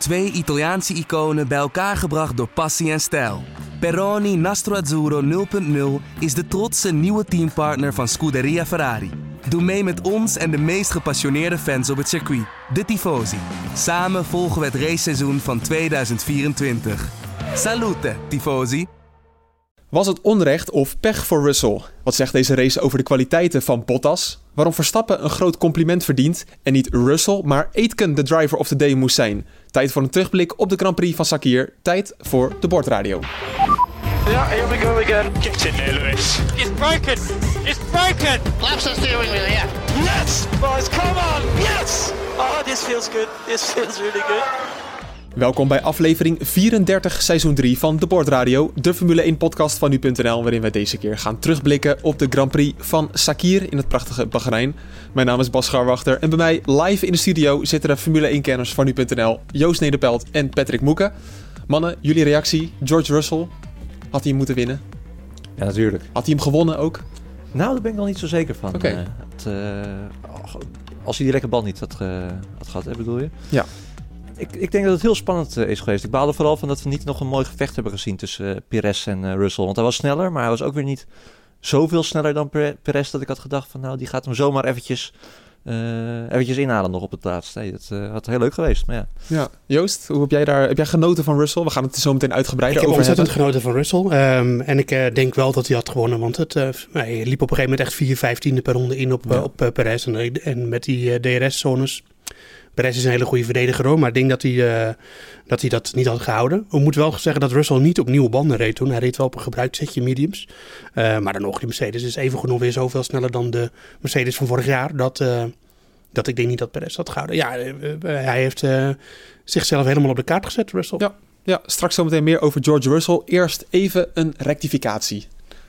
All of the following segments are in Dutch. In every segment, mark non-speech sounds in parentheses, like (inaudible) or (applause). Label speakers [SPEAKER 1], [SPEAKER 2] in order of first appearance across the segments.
[SPEAKER 1] Twee Italiaanse iconen bij elkaar gebracht door passie en stijl. Peroni Nastro Azzurro 0.0 is de trotse nieuwe teampartner van Scuderia Ferrari. Doe mee met ons en de meest gepassioneerde fans op het circuit, de Tifosi. Samen volgen we het raceseizoen van 2024. Salute, Tifosi!
[SPEAKER 2] Was het onrecht of pech voor Russell? Wat zegt deze race over de kwaliteiten van Bottas? Waarom Verstappen een groot compliment verdient en niet Russell, maar Aitken de driver of the day moest zijn? Tijd voor een terugblik op de Grand Prix van Sakir. Tijd voor de bordradio.
[SPEAKER 3] Yeah, here we go again.
[SPEAKER 4] Get in there, Lewis.
[SPEAKER 5] It's broken! It's broken!
[SPEAKER 6] Laps the steering wheel, yeah.
[SPEAKER 3] Yes, boys, come on. Yes. Oh, this feels good. This feels really good.
[SPEAKER 2] Welkom bij aflevering 34, seizoen 3 van de Bordradio, de Formule 1 podcast van nu.nl, waarin wij deze keer gaan terugblikken op de Grand Prix van Sakir in het prachtige Bahrein. Mijn naam is Bas Scharwachter en bij mij live in de studio zitten de Formule 1-kenners van nu.nl, Joost Nederpelt en Patrick Moeken. Mannen, jullie reactie, George Russell, had hij hem moeten winnen?
[SPEAKER 7] Ja, natuurlijk.
[SPEAKER 2] Had hij hem gewonnen ook?
[SPEAKER 7] Nou, daar ben ik nog niet zo zeker van.
[SPEAKER 2] Oké.
[SPEAKER 7] Eh, eh, als hij die lekker bal niet had, had gehad, hè, bedoel je?
[SPEAKER 2] Ja.
[SPEAKER 7] Ik, ik denk dat het heel spannend eh, is geweest. Ik baalde vooral van dat we niet nog een mooi gevecht hebben gezien tussen eh, Perez en eh, Russell. Want hij was sneller, maar hij was ook weer niet zoveel sneller dan Pere- Perez dat ik had gedacht van nou, die gaat hem zomaar eventjes, eh, eventjes inhalen nog op het laatst. Nee, dat had heel leuk geweest, maar ja.
[SPEAKER 2] Ja. Joost, hoe heb jij daar, heb jij genoten van Russell? We gaan het zo meteen
[SPEAKER 8] Ik
[SPEAKER 2] uitgebreider
[SPEAKER 8] heb
[SPEAKER 2] over
[SPEAKER 8] ontzettend
[SPEAKER 2] hebben.
[SPEAKER 8] genoten van Russell. Ehm, en ik eh, denk wel dat hij had gewonnen. Want het, eh, hij liep op een gegeven moment echt 4 vijftiende per ronde in op,
[SPEAKER 2] Ja.
[SPEAKER 8] op Perez. En, en met die eh, DRS-zones. Perez is een hele goede verdediger hoor. Maar ik denk dat hij, eh, dat hij dat niet had gehouden. We moeten wel zeggen dat Russell niet op nieuwe banden reed toen. Hij reed wel op een gebruikt setje mediums. Eh, maar dan nog, die Mercedes is even nog weer zoveel sneller dan de Mercedes van vorig jaar. Dat, eh, dat ik denk niet dat Perez had gehouden. Ja, hij heeft zichzelf helemaal op de kaart gezet, Russell.
[SPEAKER 2] Ja. Ja, straks zometeen meer over George Russell. Eerst even een rectificatie.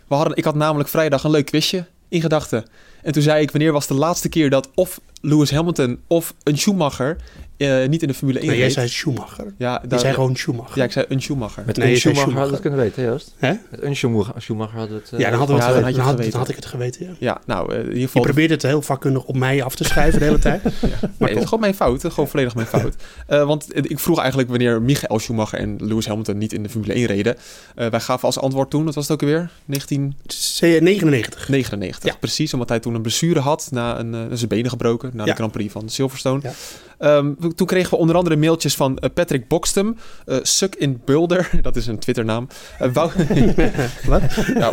[SPEAKER 2] We hadden, ik had namelijk vrijdag een leuk quizje in gedachten. En toen zei ik, wanneer was de laatste keer dat of Lewis Hamilton of een Schumacher eh, niet in de Formule 1
[SPEAKER 8] Nee, jij
[SPEAKER 2] reed?
[SPEAKER 8] zei Schumacher.
[SPEAKER 2] Ja,
[SPEAKER 8] Die
[SPEAKER 2] daar-
[SPEAKER 8] zei gewoon Schumacher.
[SPEAKER 2] ja, ik zei een Schumacher.
[SPEAKER 7] Met
[SPEAKER 8] Nee,
[SPEAKER 7] een
[SPEAKER 8] je zei
[SPEAKER 7] Schumacher hadden we
[SPEAKER 8] Schumacher.
[SPEAKER 7] het kunnen weten, Joost?
[SPEAKER 8] Hè?
[SPEAKER 7] Met een Schumacher, Schumacher hadden we het... eh,
[SPEAKER 8] ja, dan, hadden we
[SPEAKER 2] Ja,
[SPEAKER 8] het,
[SPEAKER 2] dan had je het
[SPEAKER 8] had,
[SPEAKER 2] geweten.
[SPEAKER 8] dan had ik het geweten. Ja.
[SPEAKER 2] Ja, nou, eh, in ieder
[SPEAKER 8] Je
[SPEAKER 2] geval...
[SPEAKER 8] probeerde het heel vakkundig op mij af te schrijven de hele (laughs) tijd.
[SPEAKER 2] Nee, het is gewoon mijn fout. Gewoon volledig mijn fout. (laughs) Eh, want ik vroeg eigenlijk wanneer Michael Schumacher en Lewis Hamilton niet in de Formule 1 reden. Eh, wij gaven als antwoord toen, wat was het ook alweer? 1999,
[SPEAKER 8] C99. Ja.
[SPEAKER 2] precies. Omdat hij toen een blessure had na een, zijn benen gebroken. Na de
[SPEAKER 8] Ja.
[SPEAKER 2] Grand Prix van Silverstone. Ehm, toen kregen we onder andere mailtjes van eh, Patrick Boxtem. eh Suk in Bulder, (laughs) dat is een Twitternaam. Eh, (laughs)
[SPEAKER 8] Wat?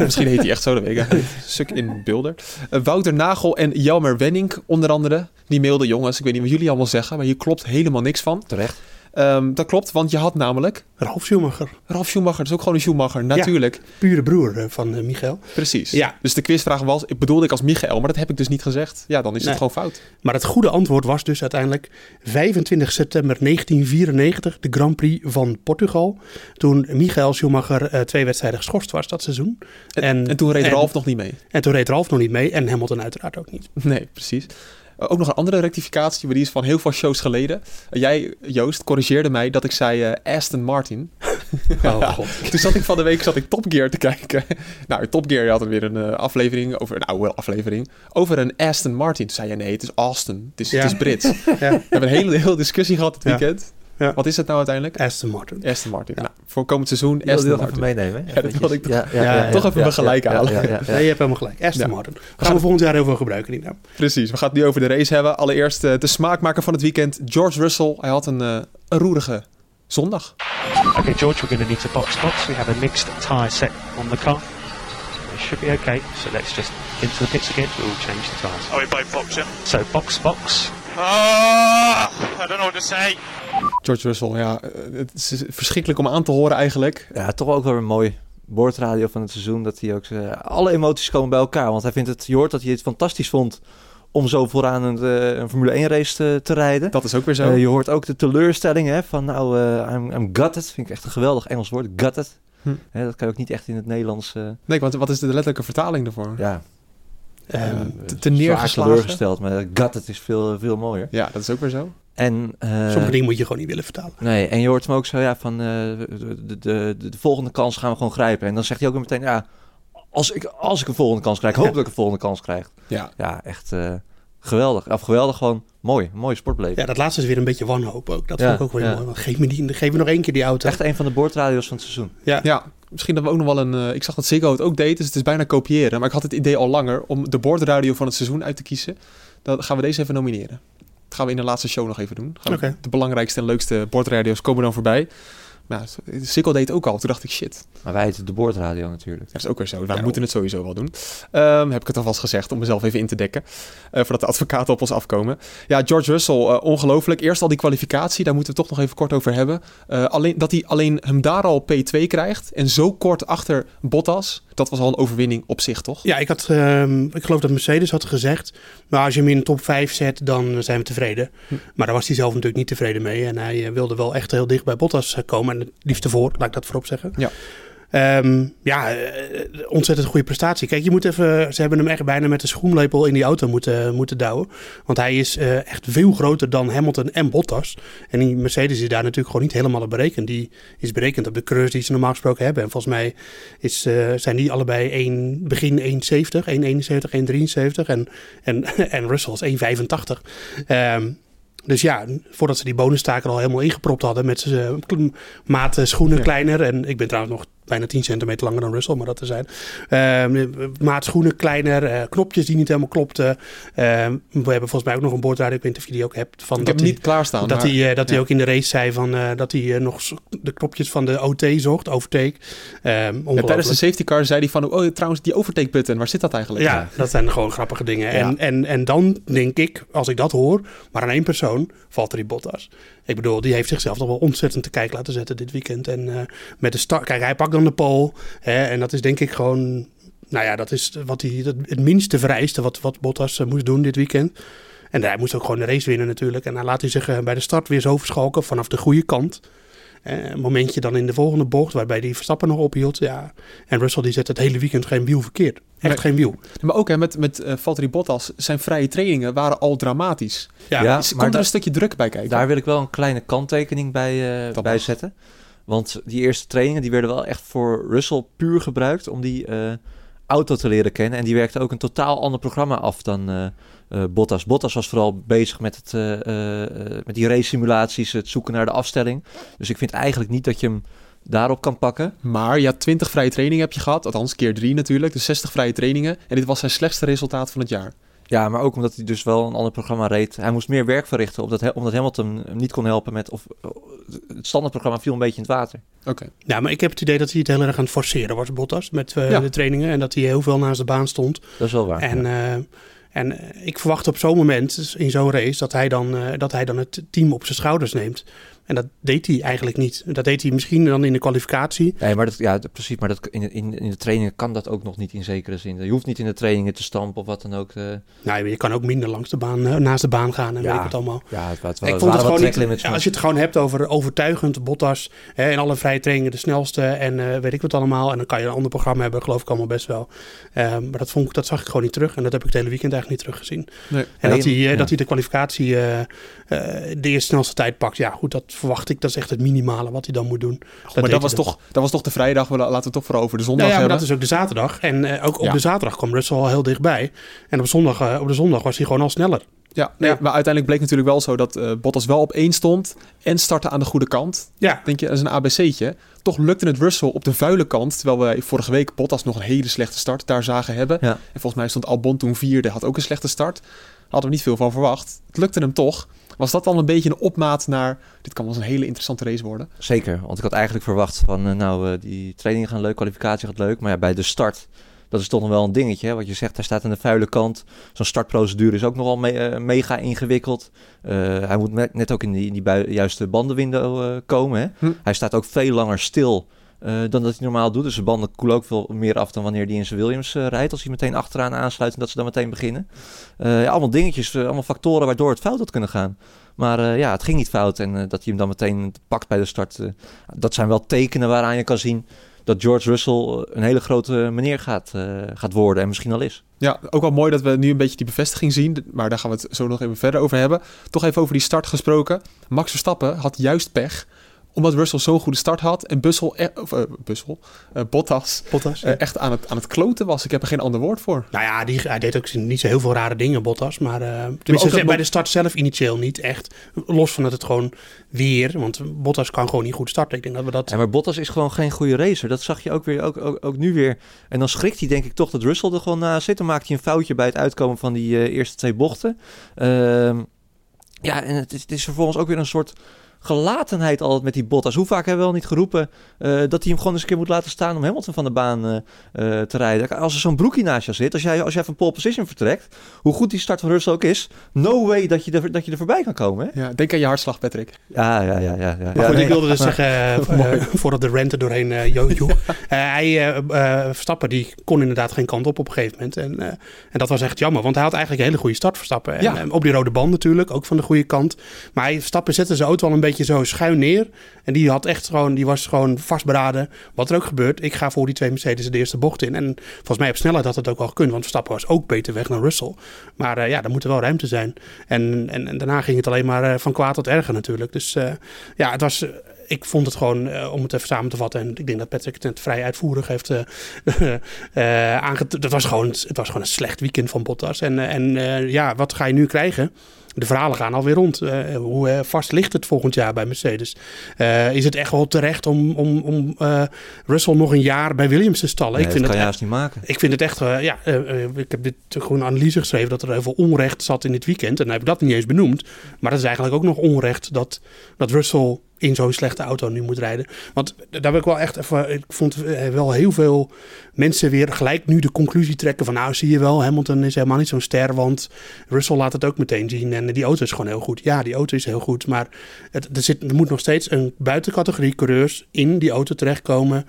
[SPEAKER 2] misschien heet hij echt zo, dat weet. Suk in Bulder. Wouter Nagel en Jelmer Wenning onder andere. Die mailden, jongens, ik weet niet wat jullie allemaal zeggen, maar hier klopt helemaal niks van.
[SPEAKER 7] Terecht.
[SPEAKER 2] Ehm, dat klopt, want je had namelijk
[SPEAKER 8] Ralf Schumacher.
[SPEAKER 2] Ralf Schumacher, dat is ook gewoon een Schumacher, natuurlijk.
[SPEAKER 8] Pure broer eh, van eh, Michael.
[SPEAKER 2] Precies.
[SPEAKER 8] Ja.
[SPEAKER 2] Dus de quizvraag was, ik bedoelde ik als Michael, maar dat heb ik dus niet gezegd. Ja, dan is
[SPEAKER 8] Nee.
[SPEAKER 2] het gewoon fout.
[SPEAKER 8] Maar het goede antwoord was dus uiteindelijk 25 september 1994, de Grand Prix van Portugal. Toen Michael Schumacher eh, twee wedstrijden geschorst was dat seizoen.
[SPEAKER 2] En, en, toen reed
[SPEAKER 8] en-
[SPEAKER 2] Ralf nog niet mee.
[SPEAKER 8] En toen reed Ralf nog niet mee en Hamilton uiteraard ook niet.
[SPEAKER 2] Nee, precies. Uh, ook nog een andere rectificatie, maar die is van heel veel shows geleden. Uh, jij, Joost, corrigeerde mij dat ik zei uh, Aston Martin. (laughs)
[SPEAKER 8] Oh (laughs) god.
[SPEAKER 2] Toen zat ik van de week zat ik Top Gear te kijken. (laughs) nou, Top Gear had weer een aflevering, over een oude aflevering, over een Aston Martin. Toen zei je nee, het is Austin, het is,
[SPEAKER 8] Ja.
[SPEAKER 2] het is Brits.
[SPEAKER 8] Ja.
[SPEAKER 2] We hebben een hele, hele discussie gehad
[SPEAKER 8] Ja.
[SPEAKER 2] weekend.
[SPEAKER 8] Ja.
[SPEAKER 2] Wat is het nou uiteindelijk?
[SPEAKER 8] Aston Martin.
[SPEAKER 2] Aston Martin.
[SPEAKER 8] Ja.
[SPEAKER 2] Nou, voor komend seizoen Aston
[SPEAKER 7] je nog even
[SPEAKER 2] Martin.
[SPEAKER 7] meenemen. hè?
[SPEAKER 2] Ja, dat wilde ik toch-
[SPEAKER 8] ja,
[SPEAKER 2] toch even me gelijk halen.
[SPEAKER 7] Ja, ja, ja,
[SPEAKER 8] Nee, je hebt helemaal gelijk. Aston
[SPEAKER 2] Ja.
[SPEAKER 8] Martin. Gaan
[SPEAKER 2] gaan-
[SPEAKER 8] we volgend jaar heel veel gebruiken die naam.
[SPEAKER 2] Precies, we gaan het nu over de race hebben. Allereerst uh, de smaakmaker van het weekend, George Russell. Hij had een, uh, een roerige zondag.
[SPEAKER 4] Okay, George, we're going to need to box box. We have a mixed tyre set on the car. It should be okay. So let's just into the pits again. We'll change the tyres.
[SPEAKER 5] Are we both boxing?
[SPEAKER 4] So box box.
[SPEAKER 5] Ah, I don't know what to say.
[SPEAKER 2] George Russell, ja, uh, het is verschrikkelijk om aan te horen eigenlijk.
[SPEAKER 7] Ja, toch ook wel weer mooi boordradio van het seizoen. Dat hij ook uh, alle emoties komen bij elkaar. Want hij vindt het, je hoort dat hij het fantastisch vond om zo vooraan een, een Formule 1 race te, te, rijden.
[SPEAKER 2] Dat is ook weer zo.
[SPEAKER 7] Uh, je hoort ook de teleurstelling hè, van nou, uh, I'm, I'm gutted. Vind ik echt een geweldig Engels woord, gutted. Hm. Hè, dat kan je ook niet echt in het Nederlands... Uh...
[SPEAKER 2] Nee, want wat is de letterlijke vertaling daarvoor?
[SPEAKER 7] Ja.
[SPEAKER 2] Uh, te, neergeslagen.
[SPEAKER 7] teleurgesteld, maar gutted is veel, veel mooier.
[SPEAKER 2] Ja, dat is ook weer zo.
[SPEAKER 7] En, uh,
[SPEAKER 8] Sommige dingen moet je gewoon niet willen vertalen.
[SPEAKER 7] Nee, en je hoort hem ook zo, ja, van uh, de, de, de, de, volgende kans gaan we gewoon grijpen. En dan zegt hij ook weer meteen, ja, als ik, als ik een volgende kans krijg, hoop dat ik een volgende kans krijg.
[SPEAKER 2] Ja,
[SPEAKER 7] ja echt uh, geweldig. Of geweldig, gewoon mooi. Mooi sportbeleving.
[SPEAKER 8] Ja, dat laatste is weer een beetje wanhoop ook. Dat
[SPEAKER 7] Ja,
[SPEAKER 8] vond ik ook wel
[SPEAKER 7] ja.
[SPEAKER 8] mooi. Want geef me, die, geef me nog één keer die auto.
[SPEAKER 7] Echt een van de boordradio's van het seizoen.
[SPEAKER 8] Ja.
[SPEAKER 2] Ja, misschien dat we ook nog wel een... eh, ik zag dat Ziggo het ook deed, dus het is bijna kopiëren. Maar ik had het idee al langer om de bordradio van het seizoen uit te kiezen. Dan gaan we deze even nomineren. Dat gaan we in de laatste show nog even doen. De belangrijkste en leukste bordradio's komen dan voorbij. Maar ja, Ziggo deed het ook al. Toen dacht ik, shit,
[SPEAKER 7] Maar wij heten de boordradio natuurlijk.
[SPEAKER 2] dat is ook weer zo. Wij
[SPEAKER 8] Ja,
[SPEAKER 2] moeten het sowieso wel doen. Ehm, heb ik het alvast gezegd om mezelf even in te dekken. eh, voordat de advocaten op ons afkomen. Ja, George Russell, eh, ongelooflijk. Eerst al die kwalificatie, daar moeten we het toch nog even kort over hebben. Eh, alleen, dat hij alleen hem daar al P2 krijgt en zo kort achter Bottas, dat was al een overwinning op zich, toch?
[SPEAKER 8] Ja, ik, had, ehm, ik geloof dat Mercedes had gezegd. Nou, als je hem in de top 5 zet, dan zijn we tevreden.
[SPEAKER 2] Hm.
[SPEAKER 8] Maar daar was hij zelf natuurlijk niet tevreden mee. En hij wilde wel echt heel dicht bij Bottas komen. En het liefst ervoor, laat ik dat voorop zeggen.
[SPEAKER 2] Ja.
[SPEAKER 8] Ehm, ja, eh, ontzettend goede prestatie. Kijk, je moet even, ze hebben hem echt bijna met de schoenlepel in die auto moeten, moeten douwen. Want hij is eh, echt veel groter dan Hamilton en Bottas. En die Mercedes is daar natuurlijk gewoon niet helemaal op berekend. Die is berekend op de coureurs die ze normaal gesproken hebben. En volgens mij is, eh, zijn die allebei 1, begin 1,70, 1,71, 1,73 en, en, (laughs) en Russell is 1,85. Ehm, dus ja, voordat ze die bonustaken al helemaal ingepropt hadden met eh, maat eh, schoenen
[SPEAKER 2] Ja.
[SPEAKER 8] kleiner. En ik ben trouwens nog bijna 10 centimeter langer dan Russell, maar dat te zijn. Ehm, maat schoenen kleiner, eh, knopjes die niet helemaal klopten. Ehm, we hebben volgens mij ook nog een boordradio, ik weet niet of je die ook hebt. Van
[SPEAKER 2] ik
[SPEAKER 8] dat
[SPEAKER 2] heb
[SPEAKER 8] die-
[SPEAKER 2] niet klaarstaan.
[SPEAKER 8] dat
[SPEAKER 2] maar-
[SPEAKER 8] hij, eh, dat hij ook in de race zei van, eh, dat hij eh, nog de knopjes van de OT zocht, overtake. Ehm
[SPEAKER 2] Ja, tijdens de safety car zei hij van, oh trouwens, die overtake button, waar zit dat eigenlijk?
[SPEAKER 8] Ja, dat zijn gewoon grappige dingen. En, en, en dan denk ik, als ik dat hoor, maar aan één persoon, Valtteri Bottas. Ik bedoel, die heeft zichzelf toch wel ontzettend te kijken laten zetten dit weekend. En eh, met de start, kijk, hij pakt dan de pole. En dat is denk ik gewoon, nou ja, dat is wat hij, het minste vereiste wat, wat Bottas eh, moest doen dit weekend. En hij moest ook gewoon de race winnen natuurlijk. En dan laat hij zich eh, bij de start weer zo verschalken vanaf de goede kant. Eh, een momentje dan in de volgende bocht, waarbij die Verstappen nog ophield. Ja. En Russell die zet het hele weekend geen wiel verkeerd. Echt
[SPEAKER 2] Nee.
[SPEAKER 8] geen wiel.
[SPEAKER 2] Maar ook hè, met, met eh, Valtteri Bottas, zijn vrije trainingen waren al dramatisch.
[SPEAKER 8] Ja,
[SPEAKER 7] Ja,
[SPEAKER 2] Dus
[SPEAKER 7] maar
[SPEAKER 2] komt er een stukje druk bij kijken?
[SPEAKER 7] Daar wil ik wel een kleine kanttekening bij, eh, bij
[SPEAKER 2] mag.
[SPEAKER 7] zetten. Want die eerste trainingen die werden wel echt voor Russell puur gebruikt om die eh, auto te leren kennen. En die werkte ook een totaal ander programma af dan eh, Bottas. Bottas was vooral bezig met, het, eh, met die race simulaties, het zoeken naar de afstelling. Dus ik vind eigenlijk niet dat je hem daarop kan pakken.
[SPEAKER 2] Maar ja, 20 vrije trainingen heb je gehad. Althans, keer 3 natuurlijk. Dus 60 vrije trainingen. En dit was zijn slechtste resultaat van het jaar.
[SPEAKER 7] Ja, maar ook omdat hij dus wel een ander programma reed. Hij moest meer werk verrichten omdat, omdat Hamilton hem niet kon helpen met... Of, het standaardprogramma viel een beetje in het water.
[SPEAKER 2] Oké.
[SPEAKER 8] Ja, maar ik heb het idee dat hij het heel erg aan het forceren was, Bottas, met eh,
[SPEAKER 2] Ja.
[SPEAKER 8] de trainingen. En dat hij heel veel naast de baan stond.
[SPEAKER 7] Dat is wel waar.
[SPEAKER 8] En,
[SPEAKER 7] ja.
[SPEAKER 8] eh, en eh, ik verwacht op zo'n moment, dus in zo'n race, dat hij, dan, dat hij dan het team op zijn schouders neemt. En dat deed hij eigenlijk niet. Dat deed hij misschien dan in de kwalificatie.
[SPEAKER 7] Nee, maar dat, ja, precies. Maar dat, in, in, in de trainingen kan dat ook nog niet in zekere zin. Je hoeft niet in de trainingen te stampen of wat dan ook. eh.
[SPEAKER 8] Nou, je kan ook minder langs de baan, eh, naast de baan gaan en
[SPEAKER 7] Ja.
[SPEAKER 8] weet ik het allemaal.
[SPEAKER 7] ja, het, wa- het,
[SPEAKER 8] ik vond het gewoon niet, ja, als je het gewoon hebt over overtuigend Bottas hè, in alle vrije trainingen de snelste en eh, weet ik wat allemaal. En dan kan je een ander programma hebben, geloof ik allemaal best wel. Ehm, maar dat, vond ik, dat zag ik gewoon niet terug. En dat heb ik het hele weekend eigenlijk niet teruggezien.
[SPEAKER 2] Nee.
[SPEAKER 8] En
[SPEAKER 7] Nee,
[SPEAKER 8] dat, hij,
[SPEAKER 7] ja.
[SPEAKER 8] dat hij de kwalificatie eh, eh, de eerste snelste tijd pakt. Ja, goed, dat verwacht ik. Dat is echt het minimale wat hij dan moet doen.
[SPEAKER 2] maar
[SPEAKER 8] deed
[SPEAKER 2] dat was,
[SPEAKER 8] dan.
[SPEAKER 2] toch, dat was toch de vrijdag. Laten we het toch vooral over de zondag
[SPEAKER 8] Nou ja, maar
[SPEAKER 2] hebben.
[SPEAKER 8] dat is ook de zaterdag. En eh, ook op
[SPEAKER 2] Ja.
[SPEAKER 8] de zaterdag kwam Russell al heel dichtbij. En op, zondag, eh, op de zondag was hij gewoon al sneller.
[SPEAKER 2] Ja, nee,
[SPEAKER 8] Ja.
[SPEAKER 2] maar uiteindelijk bleek natuurlijk wel zo dat eh, Bottas wel op één stond en startte aan de goede kant.
[SPEAKER 8] Ja,
[SPEAKER 2] Denk je, dat is een ABC'tje. Toch lukte het Russell op de vuile kant, terwijl wij vorige week Bottas nog een hele slechte start daar zagen hebben.
[SPEAKER 7] Ja.
[SPEAKER 2] En volgens mij stond Albon toen vierde, had ook een slechte start. Hadden we niet veel van verwacht. Het lukte hem toch. Was dat dan een beetje een opmaat naar, dit kan wel eens een hele interessante race worden?
[SPEAKER 7] Zeker, want ik had eigenlijk verwacht van, eh, nou, eh, die trainingen gaan leuk, kwalificatie gaat leuk. Maar ja, bij de start, dat is toch nog wel een dingetje. Hè? Wat je zegt, hij staat aan de vuile kant. Zo'n startprocedure is ook nogal me- eh, mega ingewikkeld. Hij moet net, ook in die, in die juiste bandenwindow komen. Hè?
[SPEAKER 2] Hm.
[SPEAKER 7] Hij staat ook veel langer stil eh, dan dat hij normaal doet. Dus de banden koelen ook veel meer af dan wanneer hij in zijn Williams eh, rijdt. Als hij meteen achteraan aansluit en dat ze dan meteen beginnen. Eh, ja, allemaal dingetjes, allemaal factoren waardoor het fout had kunnen gaan. Maar ja, het ging niet fout. En dat hij hem dan meteen pakt bij de start. dat zijn wel tekenen waaraan je kan zien dat George Russell een hele grote meneer gaat, gaat worden. En misschien al is.
[SPEAKER 2] Ja, ook wel mooi dat we nu een beetje die bevestiging zien. Maar daar gaan we het zo nog even verder over hebben. Toch even over die start gesproken. Max Verstappen had juist pech. Omdat Russell zo'n goede start had en Bussel, e- of, eh, Bussel eh, Bottas,
[SPEAKER 8] Bottas.
[SPEAKER 2] eh, echt aan het, aan het kloten was. Ik heb er geen ander woord voor.
[SPEAKER 8] Nou ja, die, hij deed ook niet zo heel veel rare dingen, Bottas. Maar eh,
[SPEAKER 2] ook
[SPEAKER 8] bij de start zelf initieel niet echt. Los van dat het gewoon weer... Want Bottas kan gewoon niet goed starten. Ik denk dat we dat...
[SPEAKER 7] Ja, maar Bottas is gewoon geen goede racer. Dat zag je ook, weer, ook, ook, ook nu weer. En dan schrikt hij denk ik toch dat Russell er gewoon naast zit. Dan maakt hij een foutje bij het uitkomen van die eh, eerste twee bochten. Ehm, ja, en het is, het is vervolgens ook weer een soort gelatenheid altijd met die Bottas. Hoe vaak hebben we wel niet geroepen eh, dat hij hem gewoon eens een keer moet laten staan om Hamilton van de baan eh, eh, te rijden. Als er zo'n broekie naast je zit, als jij, als jij van pole position vertrekt, hoe goed die start van Russell ook is, no way dat je er, dat je er voorbij kan komen. Hè?
[SPEAKER 2] Ja, denk aan je hartslag, Patrick.
[SPEAKER 7] Ja, ja, ja. ja, ja.
[SPEAKER 8] Maar
[SPEAKER 7] Ja,
[SPEAKER 8] goed,
[SPEAKER 7] nee,
[SPEAKER 8] ik wilde dus
[SPEAKER 7] maar-
[SPEAKER 8] zeggen, (laughs) voordat de rente doorheen eh. Eh, hij, Verstappen, die kon inderdaad geen kant op op een gegeven moment. En, eh, en dat was echt jammer, want hij had eigenlijk een hele goede start, Verstappen. En,
[SPEAKER 2] Ja.
[SPEAKER 8] op die rode band natuurlijk, ook van de goede kant. Maar hij, Verstappen zette zijn auto al een beetje zo schuin neer. En die, had echt gewoon, die was gewoon vastberaden. Wat er ook gebeurt, ik ga voor die twee Mercedes de eerste bocht in. En volgens mij op snelheid had het ook wel gekund, want Verstappen was ook beter weg dan Russell. Maar eh, ja, er moet wel ruimte zijn. En, en, en daarna ging het alleen maar eh, van kwaad tot erger natuurlijk. Dus eh, ja, het was... ik vond het gewoon, om het even samen te vatten, en ik denk dat Patrick het vrij uitvoerig heeft (laughs) uh, aangetoond. Het was gewoon, het was gewoon een slecht weekend van Bottas. En, en ja, wat ga je nu krijgen? De verhalen gaan alweer rond. Eh, hoe eh, vast ligt het volgend jaar bij Mercedes? Eh, is het echt wel terecht om, om, om Russell nog een jaar bij Williams te stallen?
[SPEAKER 7] Nee,
[SPEAKER 8] ik vind
[SPEAKER 7] dat kan
[SPEAKER 8] het
[SPEAKER 7] haast niet maken.
[SPEAKER 8] ik vind het echt, ja, ik heb dit gewoon analyse geschreven dat er heel veel onrecht zat in dit weekend. En dan heb ik dat niet eens benoemd. Maar dat is eigenlijk ook nog onrecht dat, dat Russell in zo'n slechte auto nu moet rijden. Want daar heb ik wel echt even, ik vond eh, wel heel veel mensen weer gelijk nu de conclusie trekken van nou zie je wel, Hamilton is helemaal niet zo'n ster, want Russell laat het ook meteen zien. En die auto is gewoon heel goed. Ja, die auto is heel goed, maar het, er, zit, er moet nog steeds een buitencategorie coureurs in die auto terechtkomen.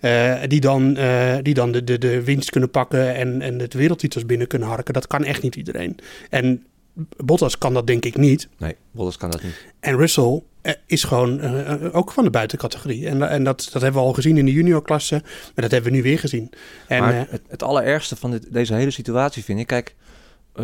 [SPEAKER 8] Uh, die dan, uh, die dan de, de, de winst kunnen pakken en, en het wereldtitels binnen kunnen harken. Dat kan echt niet iedereen. En Bottas kan dat denk ik niet.
[SPEAKER 7] Nee, Bottas kan dat niet.
[SPEAKER 8] En Russell is gewoon ook van de buitencategorie. En, en dat, dat hebben we al gezien in de juniorklasse. Maar dat hebben we nu weer gezien. En,
[SPEAKER 7] maar het, het allerergste van dit, deze hele situatie vind ik... Kijk,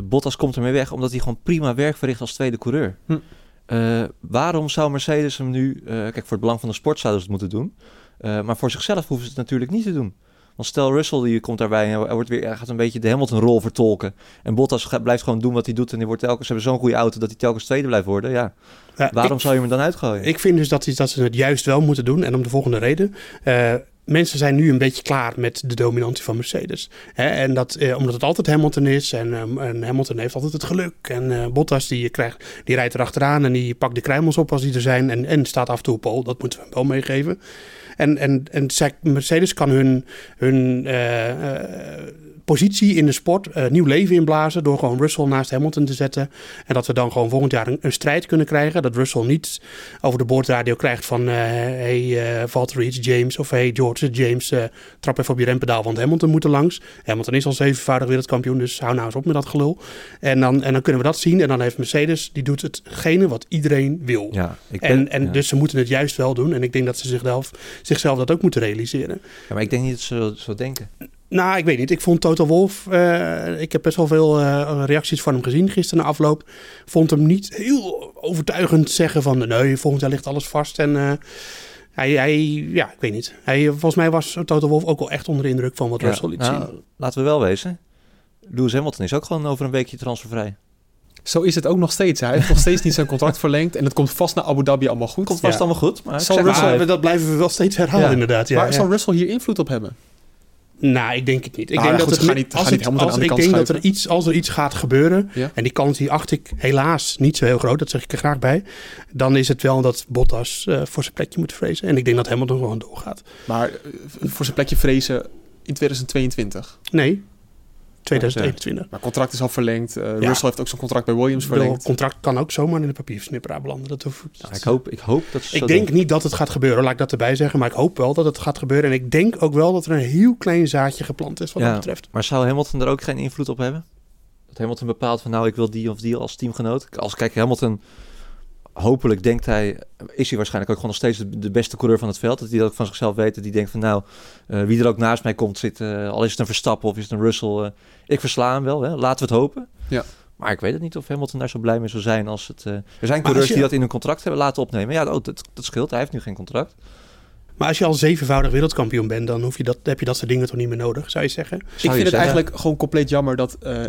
[SPEAKER 7] Bottas komt ermee weg omdat hij gewoon prima werk verricht als tweede coureur. Hm. waarom zou Mercedes hem nu... kijk, voor het belang van de sport zouden ze het moeten doen... Uh, maar voor zichzelf hoeven ze het natuurlijk niet te doen. Want stel Russell die komt daarbij en hij, wordt weer, hij gaat een beetje de Hamilton-rol vertolken. En Bottas gaat, blijft gewoon doen wat hij doet. En die wordt telkens, ze hebben zo'n goede auto dat hij telkens tweede blijft worden. Ja, ja waarom ik, zou je hem dan uitgooien?
[SPEAKER 8] Ik vind dus dat, dat ze het juist wel moeten doen. En om de volgende reden. Uh, mensen zijn nu een beetje klaar met de dominantie van Mercedes. En dat, eh, omdat het altijd Hamilton is. En, um, en, Hamilton heeft altijd het geluk. En uh, Bottas die, krijgt, die rijdt erachteraan en die pakt de kruimels op als die er zijn. En, en staat af en toe op pol. Dat moeten we hem wel meegeven. En, en, en Mercedes kan hun, hun uh, positie in de sport uh, nieuw leven inblazen door gewoon Russell naast Hamilton te zetten. En dat we dan gewoon volgend jaar een, een strijd kunnen krijgen. Dat Russell niet over de boordradio krijgt van hey Valtteri, it's James of hey George, it's James, trap even op je rempedaal, want Hamilton moet er langs. Hamilton is al zevenvoudig wereldkampioen, dus hou nou eens op met dat gelul. En dan, en dan kunnen we dat zien en dan heeft Mercedes, die doet hetgene wat iedereen wil.
[SPEAKER 7] Ja, ik ben,
[SPEAKER 8] en en
[SPEAKER 7] ja.
[SPEAKER 8] dus ze moeten het juist wel doen en ik denk dat ze zichzelf, zichzelf dat ook moeten realiseren.
[SPEAKER 7] Ja, maar ik denk niet dat ze zo denken.
[SPEAKER 8] Nou, ik weet niet. Ik vond Toto Wolf. Uh, ik heb best wel veel uh, reacties van hem gezien gisteren na afloop. Vond hem niet heel overtuigend zeggen van nee, volgend jaar ligt alles vast. En uh, hij, hij, ja, ik weet niet. Hij, volgens mij was Toto Wolf ook wel echt onder de indruk van wat ja, Russell liet
[SPEAKER 7] nou,
[SPEAKER 8] zien.
[SPEAKER 7] Laten we wel wezen. Lewis Hamilton is ook gewoon over een weekje transfervrij.
[SPEAKER 2] Zo is het ook nog steeds. Hij heeft nog steeds niet zijn contract verlengd. En het komt vast naar Abu Dhabi allemaal goed.
[SPEAKER 7] Komt vast ja. allemaal goed. Maar
[SPEAKER 2] zal
[SPEAKER 8] Russell, dat blijven we wel steeds herhalen, ja. inderdaad. Ja,
[SPEAKER 2] maar zal Russell hier invloed op hebben?
[SPEAKER 8] Nou, ik denk het niet. Ik denk
[SPEAKER 2] goed,
[SPEAKER 8] dat
[SPEAKER 2] het, niet, als, het, als,
[SPEAKER 8] ik denk dat er iets, als er iets gaat gebeuren,
[SPEAKER 2] ja?
[SPEAKER 8] en die kans die acht ik helaas niet zo heel groot, dat zeg ik er graag bij, dan is het wel dat Bottas uh, voor zijn plekje moet vrezen. En ik denk dat Hamilton gewoon doorgaat.
[SPEAKER 2] Maar uh, voor zijn plekje vrezen in 2022?
[SPEAKER 8] Nee. 2021.
[SPEAKER 2] Maar het contract is al verlengd. Uh, ja. Russell heeft ook zijn contract bij Williams verlengd.
[SPEAKER 8] Het contract kan ook zomaar in de papiersnipperaar belanden. Dat hoeft,
[SPEAKER 7] ja, ik, hoop, ik hoop dat ze
[SPEAKER 8] Ik denk doen. niet dat het gaat gebeuren, laat ik dat erbij zeggen. Maar ik hoop wel dat het gaat gebeuren. En ik denk ook wel dat er een heel klein zaadje geplant is wat
[SPEAKER 7] ja,
[SPEAKER 8] dat betreft.
[SPEAKER 7] Maar zou Hamilton er ook geen invloed op hebben? Dat Hamilton bepaalt van nou, ik wil die of die als teamgenoot. Als kijk, Hamilton hopelijk denkt hij, is hij waarschijnlijk ook gewoon nog steeds de, de, beste coureur van het veld. Dat hij dat ook van zichzelf weet. Dat hij denkt van nou, uh, wie er ook naast mij komt zit, uh, al is het een Verstappen of is het een Russell, uh, ik versla hem wel. Hè? Laten we het hopen.
[SPEAKER 2] Ja.
[SPEAKER 7] Maar ik weet het niet of Hamilton daar zo blij mee zou zijn als het... eh, er zijn coureurs
[SPEAKER 8] je-
[SPEAKER 7] die dat in hun contract hebben laten opnemen. Ja, oh, dat, dat scheelt. Hij heeft nu geen contract.
[SPEAKER 8] Maar als je al zevenvoudig wereldkampioen bent, dan hoef je dat, heb je dat soort dingen toch niet meer nodig, zou je zeggen?
[SPEAKER 2] Ik
[SPEAKER 7] Zou je
[SPEAKER 2] vind het eigenlijk gewoon compleet jammer dat, eh,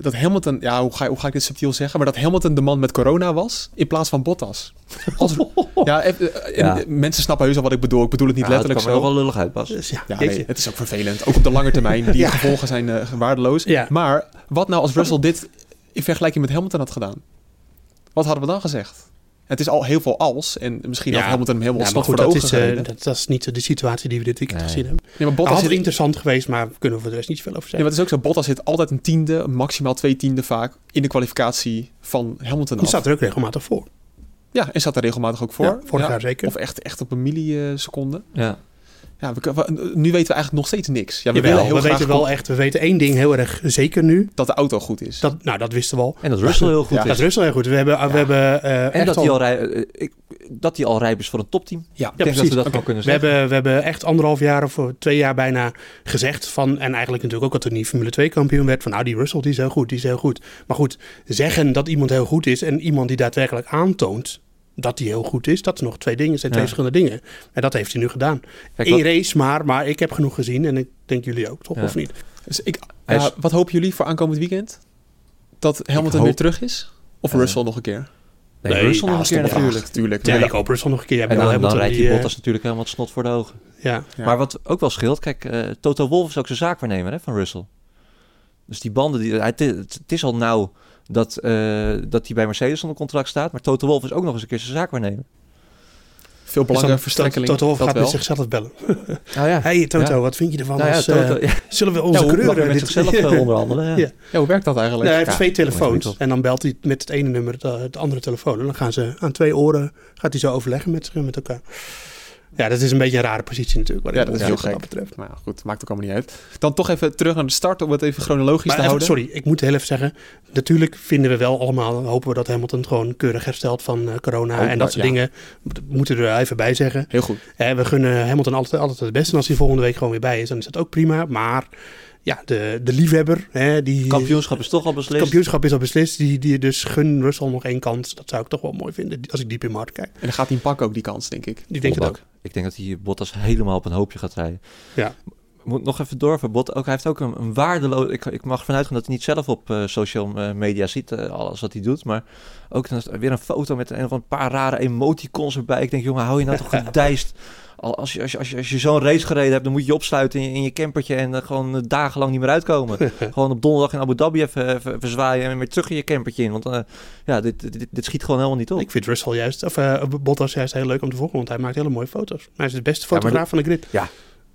[SPEAKER 2] dat Hamilton, ja, hoe ga, hoe ga ik dit subtiel zeggen, maar dat Hamilton de man met corona was in plaats van Bottas. Als, (laughs) ja, even, eh,
[SPEAKER 7] Ja.
[SPEAKER 2] en mensen snappen heus al wat ik bedoel. Ik bedoel het niet
[SPEAKER 7] Ja,
[SPEAKER 2] letterlijk
[SPEAKER 7] kwam
[SPEAKER 2] zo.
[SPEAKER 7] er nog wel lullig uit, Bas.
[SPEAKER 8] Dus ja,
[SPEAKER 2] nee, het is ook vervelend. Ook op de lange termijn. Die (laughs)
[SPEAKER 8] Ja.
[SPEAKER 2] gevolgen zijn eh, waardeloos.
[SPEAKER 8] Ja.
[SPEAKER 2] Maar wat nou als Russell dit in vergelijking met Hamilton had gedaan? Wat hadden we dan gezegd? Het is al heel veel als. En misschien had
[SPEAKER 8] Ja.
[SPEAKER 2] Hamilton hem helemaal
[SPEAKER 8] Ja, maar
[SPEAKER 2] voor
[SPEAKER 8] goed, dat
[SPEAKER 2] ogen
[SPEAKER 8] is, eh, dat, dat is niet de situatie die we dit weekend
[SPEAKER 7] Nee.
[SPEAKER 8] gezien hebben.
[SPEAKER 2] Nee, maar
[SPEAKER 8] Dat
[SPEAKER 2] Bottas zit,
[SPEAKER 8] interessant geweest, maar kunnen we voor de rest niet zoveel over
[SPEAKER 2] nee,
[SPEAKER 8] zeggen.
[SPEAKER 2] maar het is ook zo. Bottas zit altijd een tiende, maximaal twee tiende vaak in de kwalificatie van Hamilton
[SPEAKER 8] Die
[SPEAKER 2] af.
[SPEAKER 8] staat er ook regelmatig voor.
[SPEAKER 2] Ja, en zat er regelmatig ook voor.
[SPEAKER 8] Ja, vorig
[SPEAKER 2] Ja.
[SPEAKER 8] jaar zeker.
[SPEAKER 2] Of echt, echt op een milliseconde.
[SPEAKER 7] Ja.
[SPEAKER 2] Ja, we, we- nu weten we eigenlijk nog steeds niks. Ja, we
[SPEAKER 8] Jawel,
[SPEAKER 2] willen heel
[SPEAKER 8] we
[SPEAKER 2] graag
[SPEAKER 8] weten wel echt, we weten één ding heel erg zeker nu.
[SPEAKER 2] dat de auto goed is.
[SPEAKER 8] Dat, nou, dat wisten we al.
[SPEAKER 7] En dat Russell heel goed
[SPEAKER 2] Ja.
[SPEAKER 7] is.
[SPEAKER 8] Dat is Russell heel goed. We hebben, we hebben eh,
[SPEAKER 7] En
[SPEAKER 8] echt
[SPEAKER 7] dat
[SPEAKER 8] al...
[SPEAKER 7] hij al, rij, eh, ik, dat hij al rijp is voor een topteam.
[SPEAKER 8] Ja,
[SPEAKER 7] Ik denk dat we dat kunnen
[SPEAKER 8] We
[SPEAKER 7] zeggen.
[SPEAKER 8] hebben, we hebben echt anderhalf jaar of twee jaar bijna gezegd van... en eigenlijk natuurlijk ook dat hij niet Formule 2 kampioen werd... van nou, die Russell die is heel goed, die is heel goed. Maar goed, zeggen dat iemand heel goed is... en iemand die daadwerkelijk aantoont dat hij heel goed is... dat zijn nog twee dingen, zijn twee
[SPEAKER 7] Ja.
[SPEAKER 8] verschillende dingen. En dat heeft hij nu gedaan.
[SPEAKER 7] Kijk,
[SPEAKER 8] Eén
[SPEAKER 7] wat-
[SPEAKER 8] race maar, maar ik heb genoeg gezien... en ik denk jullie ook, toch?
[SPEAKER 7] Ja.
[SPEAKER 8] Of niet?
[SPEAKER 2] Dus ik, wat hopen jullie voor aankomend weekend? Dat Hamilton
[SPEAKER 7] hoop-
[SPEAKER 2] weer terug is? Of
[SPEAKER 7] Eh,
[SPEAKER 2] Russell nog een keer?
[SPEAKER 7] Nee,
[SPEAKER 8] Nee,
[SPEAKER 7] Russell nog een keer natuurlijk.
[SPEAKER 2] Tuurlijk.
[SPEAKER 8] Ja, ik hoop Russell nog een keer.
[SPEAKER 7] En dan, dan
[SPEAKER 8] Hamilton
[SPEAKER 7] rijdt
[SPEAKER 8] die,
[SPEAKER 7] die
[SPEAKER 8] eh,
[SPEAKER 7] Bottas natuurlijk helemaal het snot voor de ogen.
[SPEAKER 8] Ja,
[SPEAKER 2] Ja.
[SPEAKER 7] Maar wat ook wel scheelt, kijk, eh, Toto Wolff is ook zijn zaakwaarnemer hè, van Russell. Dus die banden, die, het, het is al nauw dat, eh, dat hij bij Mercedes onder contract staat. Maar Toto Wolff is ook nog eens een keer zijn zaakwaarnemer.
[SPEAKER 2] Veel
[SPEAKER 8] Dus
[SPEAKER 2] belangenverstrekkeling.
[SPEAKER 8] Toto Wolff gaat
[SPEAKER 2] wel.
[SPEAKER 8] met zichzelf bellen.
[SPEAKER 7] Nou (laughs) ja,
[SPEAKER 8] hey Toto,
[SPEAKER 7] Ja.
[SPEAKER 8] wat vind je ervan?
[SPEAKER 7] nou ja,
[SPEAKER 8] als,
[SPEAKER 7] Toto,
[SPEAKER 8] eh,
[SPEAKER 7] ja,
[SPEAKER 8] zullen we onze kleuren...
[SPEAKER 7] met
[SPEAKER 8] dit-
[SPEAKER 7] zichzelf eh, onderhandelen? Ja. (laughs)
[SPEAKER 8] Ja.
[SPEAKER 2] Ja, hoe werkt dat eigenlijk?
[SPEAKER 8] Nee, hij heeft
[SPEAKER 7] Ja,
[SPEAKER 8] twee telefoons. En dan belt hij met het ene nummer het, het andere telefoon. En dan gaan ze aan twee oren, gaat hij zo overleggen met, met elkaar. Ja, dat is een beetje een rare positie natuurlijk.
[SPEAKER 2] Ja, dat is heel gek.
[SPEAKER 8] wat betreft.
[SPEAKER 2] Maar ja, goed, maakt ook allemaal niet uit. Dan toch even terug naar de start om het even chronologisch
[SPEAKER 8] Maar
[SPEAKER 2] te
[SPEAKER 8] even-
[SPEAKER 2] houden.
[SPEAKER 8] sorry, ik moet heel even zeggen. Natuurlijk vinden we wel allemaal, hopen we dat Hamilton gewoon keurig herstelt van eh, corona. En dat soort
[SPEAKER 2] ja.
[SPEAKER 8] dingen. Moeten we er even bij zeggen.
[SPEAKER 2] Heel goed.
[SPEAKER 8] Eh, we gunnen Hamilton altijd, altijd het beste. En als hij volgende week gewoon weer bij is, dan is dat ook prima. Maar ja, de, de liefhebber, hè, die...
[SPEAKER 7] Kampioenschap is toch al beslist.
[SPEAKER 8] Kampioenschap is al beslist. Die, die dus gun Russell nog één kans. Dat zou ik toch wel mooi vinden. Als ik diep in Mark kijk.
[SPEAKER 2] En dan gaat hij hem pakken ook die kans, denk ik.
[SPEAKER 8] Die denk het ook.
[SPEAKER 7] Ik denk dat hij Bottas helemaal op een hoopje gaat rijden.
[SPEAKER 8] Ja.
[SPEAKER 7] Moet nog even door voor Bottas. Ook, hij heeft ook een, een waardeloos... Ik, ik mag vanuit gaan dat hij niet zelf op eh, social eh, media ziet, eh, alles wat hij doet. Maar ook dan weer een foto met een of een paar rare emoticons erbij. Ik denk, jongen, hou je nou toch (laughs) gedijst. Al- Als je, als je, als je, als je zo'n race gereden hebt, dan moet je je opsluiten in je, in je campertje en eh, gewoon dagenlang niet meer uitkomen. (laughs) gewoon op donderdag in Abu Dhabi even, even, even zwaaien en weer terug in je campertje in. Want ja, dit, dit, dit schiet gewoon helemaal niet op.
[SPEAKER 8] Ik vind Russell juist, of eh, Bottas juist heel leuk om te volgen. Want hij maakt hele mooie foto's. Hij is de beste fotograaf
[SPEAKER 7] dat-
[SPEAKER 8] van de grid.
[SPEAKER 7] Ja.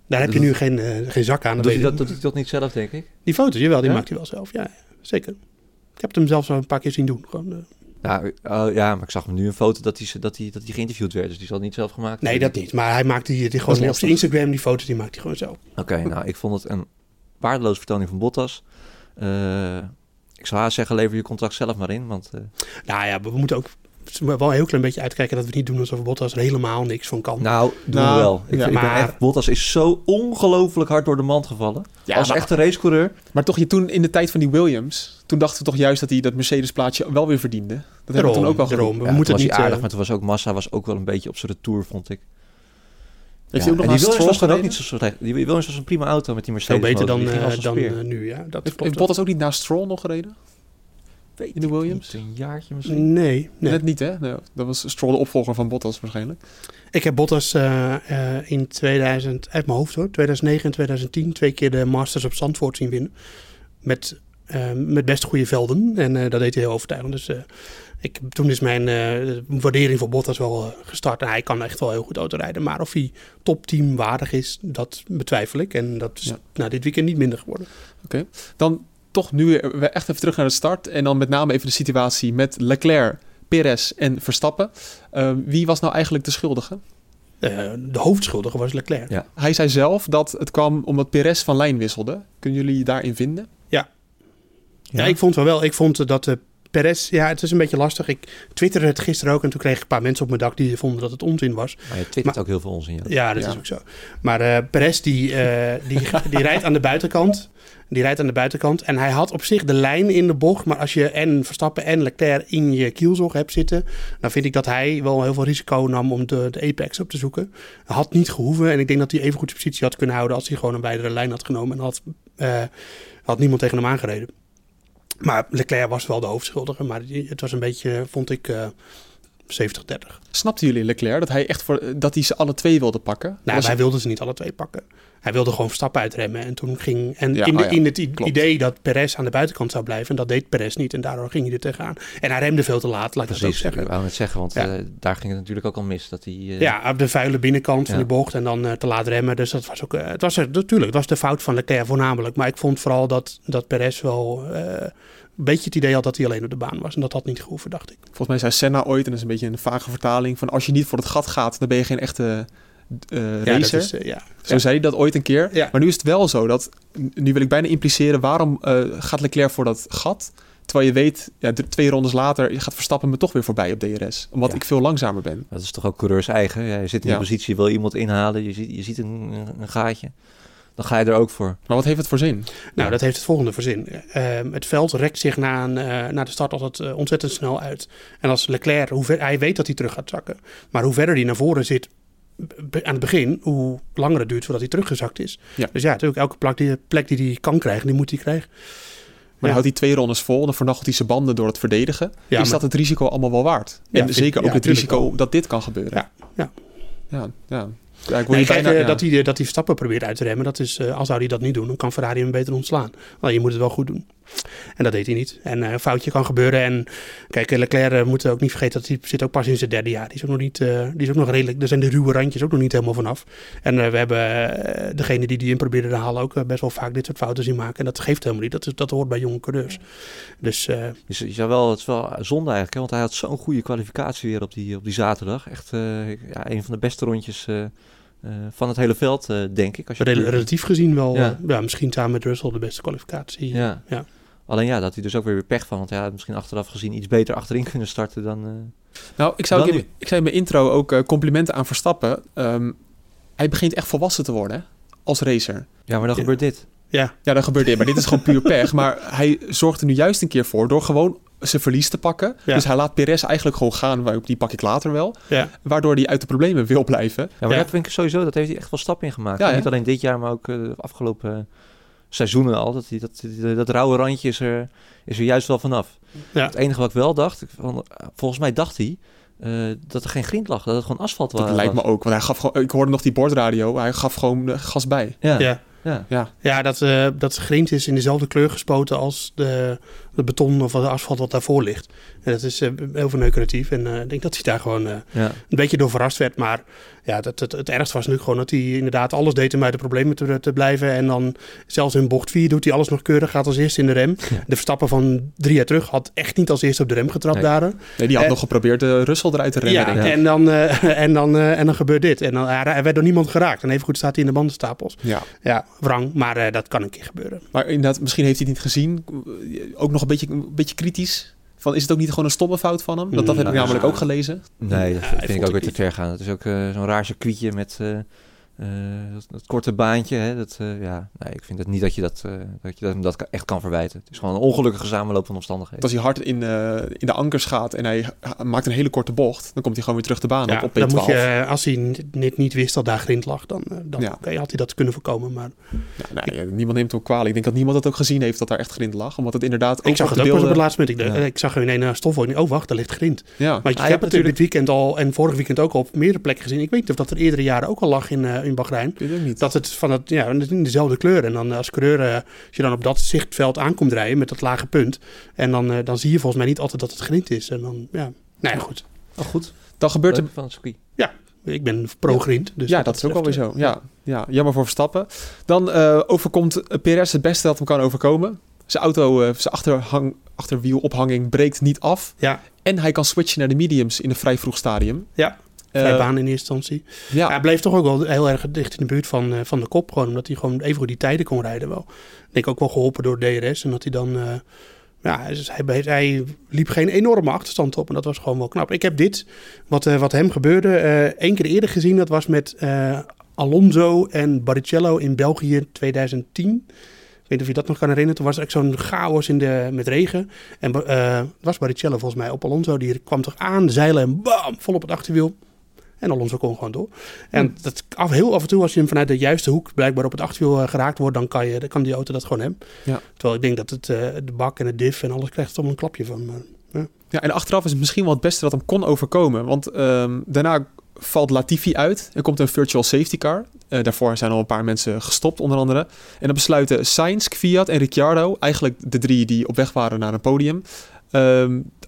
[SPEAKER 8] Daar heb je nu geen, eh, geen zak aan.
[SPEAKER 7] Doet, hij dat, doet hij dat niet zelf, denk ik?
[SPEAKER 8] Die foto's, jawel, die
[SPEAKER 7] Ja?
[SPEAKER 8] maakt hij wel zelf. Ja, zeker. Ik heb hem zelfs al een paar keer zien doen. Gewoon, eh,
[SPEAKER 7] Ja, oh, ja, maar ik zag hem nu een foto dat hij, dat, hij, dat hij geïnterviewd werd. Dus die zal niet zelf gemaakt
[SPEAKER 8] nee, dat niet. Maar hij maakt die, die gewoon op zijn Instagram, die foto's, die maakt hij gewoon zelf.
[SPEAKER 7] Oké, (laughs) nou, ik vond het een waardeloze vertoning van Bottas. Eh, ik zou haast zeggen, lever je contract zelf maar in. Want
[SPEAKER 8] Nou ja, we moeten ook wel een heel klein beetje uitkijken dat we niet doen alsof Bottas er helemaal niks van kan.
[SPEAKER 7] nou, doen
[SPEAKER 2] Nou,
[SPEAKER 7] we wel. Ik,
[SPEAKER 2] ja,
[SPEAKER 7] ik ben
[SPEAKER 8] maar-
[SPEAKER 7] echt, Bottas is zo ongelooflijk hard door de mand gevallen.
[SPEAKER 2] Ja,
[SPEAKER 7] Als
[SPEAKER 2] maar-
[SPEAKER 7] echte racecoureur.
[SPEAKER 2] Maar toch, je toen in de tijd van die Williams, toen dachten we toch juist dat hij dat Mercedes-plaatje wel weer verdiende. Dat hebben we toen ook wel gedaan.
[SPEAKER 8] We
[SPEAKER 7] Ja,
[SPEAKER 8] moeten
[SPEAKER 7] toen
[SPEAKER 8] het
[SPEAKER 7] was
[SPEAKER 8] niet...
[SPEAKER 7] hij aardig,
[SPEAKER 8] eh,
[SPEAKER 7] maar toen was ook Massa was ook wel een beetje op zijn retour, vond ik.
[SPEAKER 2] Heeft
[SPEAKER 7] Ja,
[SPEAKER 2] hij ook nog
[SPEAKER 7] en die Williams was dan ook niet zo slecht. Die Williams was een prima auto met die
[SPEAKER 8] veel
[SPEAKER 7] Mercedes.
[SPEAKER 8] beter dan, eh, dan eh, nu, ja. Dat
[SPEAKER 2] Heeft, heeft
[SPEAKER 8] klopt.
[SPEAKER 2] Bottas ook niet naast Stroll nog gereden? In de Williams?
[SPEAKER 7] Niet Een jaartje misschien.
[SPEAKER 8] Nee, nee.
[SPEAKER 2] Net niet, hè? Nee, dat was Stroll de opvolger van Bottas waarschijnlijk.
[SPEAKER 8] Ik heb Bottas eh, eh, in 2000, uit mijn hoofd hoor, 2009 en 2010 twee keer de Masters op Zandvoort zien winnen. Met, eh, met best goede velden. En eh, dat deed hij heel overtuigend. Dus eh, ik, toen is mijn eh, waardering voor Bottas wel gestart. En hij kan echt wel heel goed autorijden. Maar of hij topteam waardig is, dat betwijfel ik. En dat is
[SPEAKER 2] Ja.
[SPEAKER 8] nou, dit weekend niet minder geworden.
[SPEAKER 2] Dan toch nu echt even terug naar de start. En dan met name even de situatie met Leclerc, Perez en Verstappen. Ehm, wie was nou eigenlijk de schuldige?
[SPEAKER 8] Eh, de hoofdschuldige was Leclerc.
[SPEAKER 7] Ja.
[SPEAKER 2] Hij zei zelf dat het kwam omdat Perez van lijn wisselde. Kunnen jullie je daarin vinden?
[SPEAKER 8] Ja, ik vond wel wel. Ik vond dat de Perez, ja, het is een beetje lastig. Ik twitterde het gisteren ook en toen kreeg ik een paar mensen op mijn dak die vonden dat het onzin was.
[SPEAKER 7] Maar je twittert ook heel veel onzin. Ja.
[SPEAKER 8] Ja, dat
[SPEAKER 2] Ja.
[SPEAKER 8] is ook zo. Maar eh Perez die, eh, die, (laughs) die rijdt aan de buitenkant. Die rijdt aan de buitenkant. En hij had op zich de lijn in de bocht. Maar als je en Verstappen en Leclerc in je kielzog hebt zitten. Dan vind ik dat hij wel heel veel risico nam om de, de apex op te zoeken. Had niet gehoeven. En ik denk dat hij even goed de positie had kunnen houden. Als hij gewoon een wijdere lijn had genomen. En had, eh, had niemand tegen hem aangereden. Maar Leclerc was wel de hoofdschuldige. Maar het was een beetje, vond ik, eh 70-30.
[SPEAKER 2] Snapten jullie Leclerc dat hij echt voor, dat hij ze alle twee wilde pakken?
[SPEAKER 8] Nou,
[SPEAKER 2] Was
[SPEAKER 8] hij
[SPEAKER 2] het-
[SPEAKER 8] wilde ze niet alle twee pakken. Hij wilde gewoon Verstappen uitremmen. En toen ging. En
[SPEAKER 2] Ja,
[SPEAKER 8] in, de,
[SPEAKER 2] oh ja,
[SPEAKER 8] in het idee dat Perez aan de buitenkant zou blijven. En dat deed Perez niet. En daardoor ging hij er tegenaan. En hij remde veel te laat, laat ik dat
[SPEAKER 7] ik
[SPEAKER 8] zeggen.
[SPEAKER 7] wou net zeggen, want
[SPEAKER 8] Ja.
[SPEAKER 7] eh, daar ging het natuurlijk ook al mis. Dat hij, eh,
[SPEAKER 8] Ja, op de vuile binnenkant van de bocht en dan eh, te laat remmen. Dus dat was ook. het was er- natuurlijk, het was de fout van Leclerc voornamelijk. Maar ik vond vooral dat, dat Perez wel eh, een beetje het idee had dat hij alleen op de baan was. En dat had niet gehoeven, dacht ik.
[SPEAKER 2] Volgens mij zei Senna ooit, en dat is een beetje een vage vertaling, van als je niet voor het gat gaat, dan ben je geen echte eh,
[SPEAKER 8] Ja,
[SPEAKER 2] racer.
[SPEAKER 8] is, eh, ja.
[SPEAKER 2] Zo
[SPEAKER 8] Ja.
[SPEAKER 2] zei hij dat ooit een keer.
[SPEAKER 8] Ja.
[SPEAKER 2] Maar nu is het wel zo dat, nu wil ik bijna impliceren, waarom eh, gaat Leclerc voor dat gat? Terwijl je weet, ja, twee rondes later je gaat Verstappen me toch weer voorbij op DRS. Omdat ik veel langzamer ben.
[SPEAKER 7] Dat is toch ook coureurs eigen. Je zit in een positie, je wil iemand inhalen, je ziet, je ziet een, een gaatje. Dan ga je er ook voor.
[SPEAKER 2] Maar wat heeft het voor zin?
[SPEAKER 8] Nou,
[SPEAKER 7] Ja.
[SPEAKER 8] dat heeft het volgende voor zin. Ehm, het veld rekt zich na, een, na de start altijd eh, ontzettend snel uit. En als Leclerc, hoe ver, hij weet dat hij terug gaat zakken. Maar hoe verder hij naar voren zit aan het begin, hoe langer het duurt voordat hij teruggezakt is.
[SPEAKER 2] Ja.
[SPEAKER 8] Dus ja, natuurlijk elke plek die, plek die hij kan krijgen, die moet hij krijgen.
[SPEAKER 2] Maar
[SPEAKER 8] Ja.
[SPEAKER 2] houdt hij twee rondes vol en dan vernachelt hij zijn banden door het verdedigen.
[SPEAKER 8] Ja,
[SPEAKER 2] is
[SPEAKER 8] maar-
[SPEAKER 2] dat het risico allemaal wel waard?
[SPEAKER 8] Ja,
[SPEAKER 2] en zeker ook het risico dat dit kan gebeuren.
[SPEAKER 8] Ja, ja.
[SPEAKER 2] Ja, ik wil
[SPEAKER 8] Nee,
[SPEAKER 2] hier
[SPEAKER 8] kijk,
[SPEAKER 2] bijna-
[SPEAKER 8] eh, dat, hij, dat hij Verstappen probeert uit te remmen, dat is, eh, al zou hij dat niet doen, dan kan Ferrari hem beter ontslaan. Maar je moet het wel goed doen. En dat deed hij niet. En eh, een foutje kan gebeuren. En kijk, Leclerc eh, moeten we ook niet vergeten dat hij zit ook pas in zijn derde jaar. Die is ook nog niet, eh, die is ook nog redelijk, er zijn de ruwe randjes ook nog niet helemaal vanaf. En we hebben degene die die in probeerde te halen ook best wel vaak dit soort fouten zien maken. En dat geeft helemaal niet. Dat, dat hoort bij jonge coureurs. Dus
[SPEAKER 7] wel, het is wel zonde eigenlijk, hè, want hij had zo'n goede kwalificatie weer op die, op die zaterdag. Echt ja, een van de beste rondjes van het hele veld, eh, denk ik. Als je
[SPEAKER 8] rel- relatief gezien wel,
[SPEAKER 7] Ja.
[SPEAKER 8] ja. misschien samen met Russell de beste kwalificatie.
[SPEAKER 7] Ja.
[SPEAKER 8] Ja.
[SPEAKER 7] Alleen ja, dat hij dus ook weer weer pech van. Want ja, misschien achteraf gezien iets beter achterin kunnen starten dan... eh,
[SPEAKER 2] Nou, ik zou,
[SPEAKER 7] Dan
[SPEAKER 2] ook in, ik zei in mijn intro ook eh, complimenten aan Verstappen. Ehm, hij begint echt volwassen te worden hè, als racer.
[SPEAKER 7] Ja, maar dan
[SPEAKER 8] Ja.
[SPEAKER 7] gebeurt dit.
[SPEAKER 8] Ja,
[SPEAKER 2] Ja, dat gebeurt dit. Maar dit is gewoon puur (laughs) pech. Maar hij zorgt er nu juist een keer voor door gewoon zijn verlies te pakken.
[SPEAKER 8] Ja.
[SPEAKER 2] Dus hij laat Perez eigenlijk gewoon gaan. waar- Die pak ik later wel.
[SPEAKER 8] ja.
[SPEAKER 2] Waardoor hij uit de problemen wil blijven.
[SPEAKER 7] Ja, maar
[SPEAKER 8] Ja.
[SPEAKER 7] dat vind ik sowieso, dat heeft hij echt wel stappen in gemaakt. Niet alleen dit jaar, maar ook eh, de afgelopen seizoenen al. Dat, hij, dat, dat, dat rauwe randje is er, is er juist wel vanaf.
[SPEAKER 8] Ja.
[SPEAKER 7] Het enige wat ik wel dacht, van, volgens mij dacht hij eh, dat er geen grind lag. Dat het gewoon asfalt wa-
[SPEAKER 2] Dat
[SPEAKER 7] was.
[SPEAKER 2] lijkt me ook. Want hij gaf gewoon, ik hoorde nog die bordradio. Hij gaf gewoon eh, gas bij.
[SPEAKER 7] Ja,
[SPEAKER 8] ja.
[SPEAKER 7] ja.
[SPEAKER 2] Ja,
[SPEAKER 8] Ja, dat, eh dat grind is in dezelfde kleur gespoten als de, de beton of de asfalt wat daarvoor ligt. En dat is eh, heel verneukeratief. En eh, ik denk dat hij daar gewoon eh,
[SPEAKER 7] ja.
[SPEAKER 8] een beetje door verrast werd. Maar ja, dat, het, het ergste was nu gewoon dat hij inderdaad alles deed om uit de problemen te, te blijven. En dan zelfs in bocht 4 doet hij alles nog keurig. Gaat als eerste in de rem. De Verstappen van drie jaar terug had echt niet als eerste op de rem getrapt
[SPEAKER 7] Nee.
[SPEAKER 8] daar.
[SPEAKER 2] nee, die had nog geprobeerd de Russell eruit te remmen.
[SPEAKER 8] Ja, en dan, (laughs) en, dan, en dan gebeurt dit. En dan, hij werd door niemand geraakt. En even goed staat hij in de bandenstapels.
[SPEAKER 2] ja.
[SPEAKER 8] Ja, wrang. Maar dat kan een keer gebeuren.
[SPEAKER 2] Maar inderdaad, misschien heeft hij het niet gezien. Ook nog een beetje, een beetje kritisch. Van, is het ook niet gewoon een stomme fout van hem? Dat, dat heb ik
[SPEAKER 8] Mm,
[SPEAKER 2] namelijk ook gelezen.
[SPEAKER 7] Nee, dat vind ik ook weer te ver gaan. Het is ook eh, zo'n raar circuitje met eh, dat, dat korte baantje. Hè? Dat, eh, ja, nee, ik vind het niet dat je dat, eh, dat, je dat, dat echt kan verwijten. Het is gewoon een ongelukkige samenloop van omstandigheden.
[SPEAKER 2] Als hij hard in, eh, in de ankers gaat en hij maakt een hele korte bocht, dan komt hij gewoon weer terug de baan
[SPEAKER 8] Ja,
[SPEAKER 2] op op P12.
[SPEAKER 8] dan moet je, eh, als hij niet, niet, wist dat daar grind lag, dan, eh, dan
[SPEAKER 2] Ja.
[SPEAKER 8] had hij dat kunnen voorkomen. Maar
[SPEAKER 2] Ja, nee, eh, niemand neemt hem kwalijk. Ik denk dat niemand het ook gezien heeft dat daar echt grind lag. Omdat het inderdaad
[SPEAKER 8] ik zag
[SPEAKER 2] op
[SPEAKER 8] het
[SPEAKER 2] de
[SPEAKER 8] ook pas op het
[SPEAKER 2] beelden...
[SPEAKER 8] laatste moment. Ik, ik zag er in een stofwolk. Oh, wacht, daar ligt grind.
[SPEAKER 2] Ja,
[SPEAKER 8] Maar ik
[SPEAKER 7] je
[SPEAKER 8] heb
[SPEAKER 7] hebt
[SPEAKER 8] het natuurlijk dit weekend al en vorig weekend ook al op meerdere plekken gezien. Ik weet niet of dat er eerdere jaren ook al lag in, eh, in Bahrein.
[SPEAKER 2] het niet.
[SPEAKER 8] Dat het van het, ja, in dezelfde kleur. En dan als coureur, eh, als je dan op dat zichtveld aankomt rijden met dat lage punt. En dan, eh, dan zie je volgens mij niet altijd dat het grind is. En dan, ja, nou ja, goed.
[SPEAKER 7] Oh, goed.
[SPEAKER 2] Dan gebeurt er...
[SPEAKER 7] Van het circuit.
[SPEAKER 8] Ik ben pro-grind. Dus
[SPEAKER 2] ja, dat is ook wel weer
[SPEAKER 8] betreft,
[SPEAKER 2] zo. Ja, ja, jammer voor Verstappen. Dan eh, overkomt Perez het beste dat hem kan overkomen. Zijn auto, eh, zijn achterhang, achterwielophanging breekt niet af.
[SPEAKER 8] Ja,
[SPEAKER 2] En hij kan switchen naar de mediums in een vrij vroeg stadium.
[SPEAKER 8] ja.
[SPEAKER 2] Eh,
[SPEAKER 8] Vrij baan in eerste instantie.
[SPEAKER 2] ja,
[SPEAKER 8] Hij bleef toch ook wel heel erg dicht in de buurt van, eh, van de kop. Gewoon omdat hij gewoon even die tijden kon rijden wel. Ik denk ook wel geholpen door DRS. En dat hij dan eh, ja, dus hij, hij liep geen enorme achterstand op en dat was gewoon wel knap. Ik heb dit, wat, wat hem gebeurde, eh één keer eerder gezien. Dat was met Alonso en Barrichello in België 2010. Ik weet niet of je dat nog kan herinneren. Toen was er echt zo'n chaos in de, met regen. En was Barrichello volgens mij op Alonso. Die kwam toch aan, zeilen en bam, vol op het achterwiel. En Alonso kon gewoon door. En dat af, heel af en toe, als je hem vanuit de juiste hoek blijkbaar op het achterwiel eh, geraakt wordt, dan kan, je, dan kan die auto dat gewoon hebben.
[SPEAKER 2] Ja.
[SPEAKER 8] Terwijl ik denk dat het, eh, de bak en het diff en alles krijgt toch een klapje van. Maar, ja.
[SPEAKER 2] Ja, en achteraf is het misschien wel het beste wat hem kon overkomen. Want ehm, daarna valt Latifi uit. Er komt een virtual safety car. Eh, daarvoor zijn al een paar mensen gestopt, onder andere. En dan besluiten Sainz, Kvyat en Ricciardo... eigenlijk de drie die op weg waren naar een podium...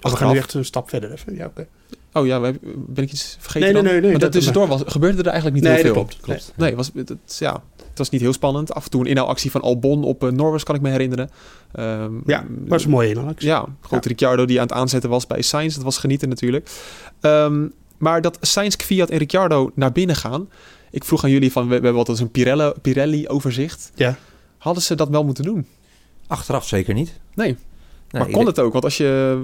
[SPEAKER 8] Oh, we gaan nu echt een stap verder even. Ja, oké.
[SPEAKER 2] Oh ja, we- ben ik iets vergeten
[SPEAKER 8] Nee, nee,
[SPEAKER 2] dan?
[SPEAKER 8] nee, nee,
[SPEAKER 2] Maar
[SPEAKER 8] dat-
[SPEAKER 2] tussendoor was, gebeurde er eigenlijk niet
[SPEAKER 8] Nee,
[SPEAKER 2] heel
[SPEAKER 8] dat
[SPEAKER 2] veel.
[SPEAKER 8] klopt, klopt.
[SPEAKER 2] Nee, was, het, ja, het was niet heel spannend. Af en toe een inhaalactie van Albon op uh, Norris, kan ik me herinneren. Ehm,
[SPEAKER 8] Ja, was een mooie inhaalactie.
[SPEAKER 2] Ja, goed
[SPEAKER 8] Ja.
[SPEAKER 2] Ricciardo die aan het aanzetten was bij Sainz. Dat was genieten natuurlijk. Ehm, maar dat Sainz, Kvyat en Ricciardo naar binnen gaan... Ik vroeg aan jullie van, we, we hebben altijd een Pirelli, Pirelli-overzicht.
[SPEAKER 8] Ja.
[SPEAKER 2] Hadden ze dat wel moeten doen?
[SPEAKER 7] Achteraf zeker niet.
[SPEAKER 2] Nee. Maar kon het ook? Want als je...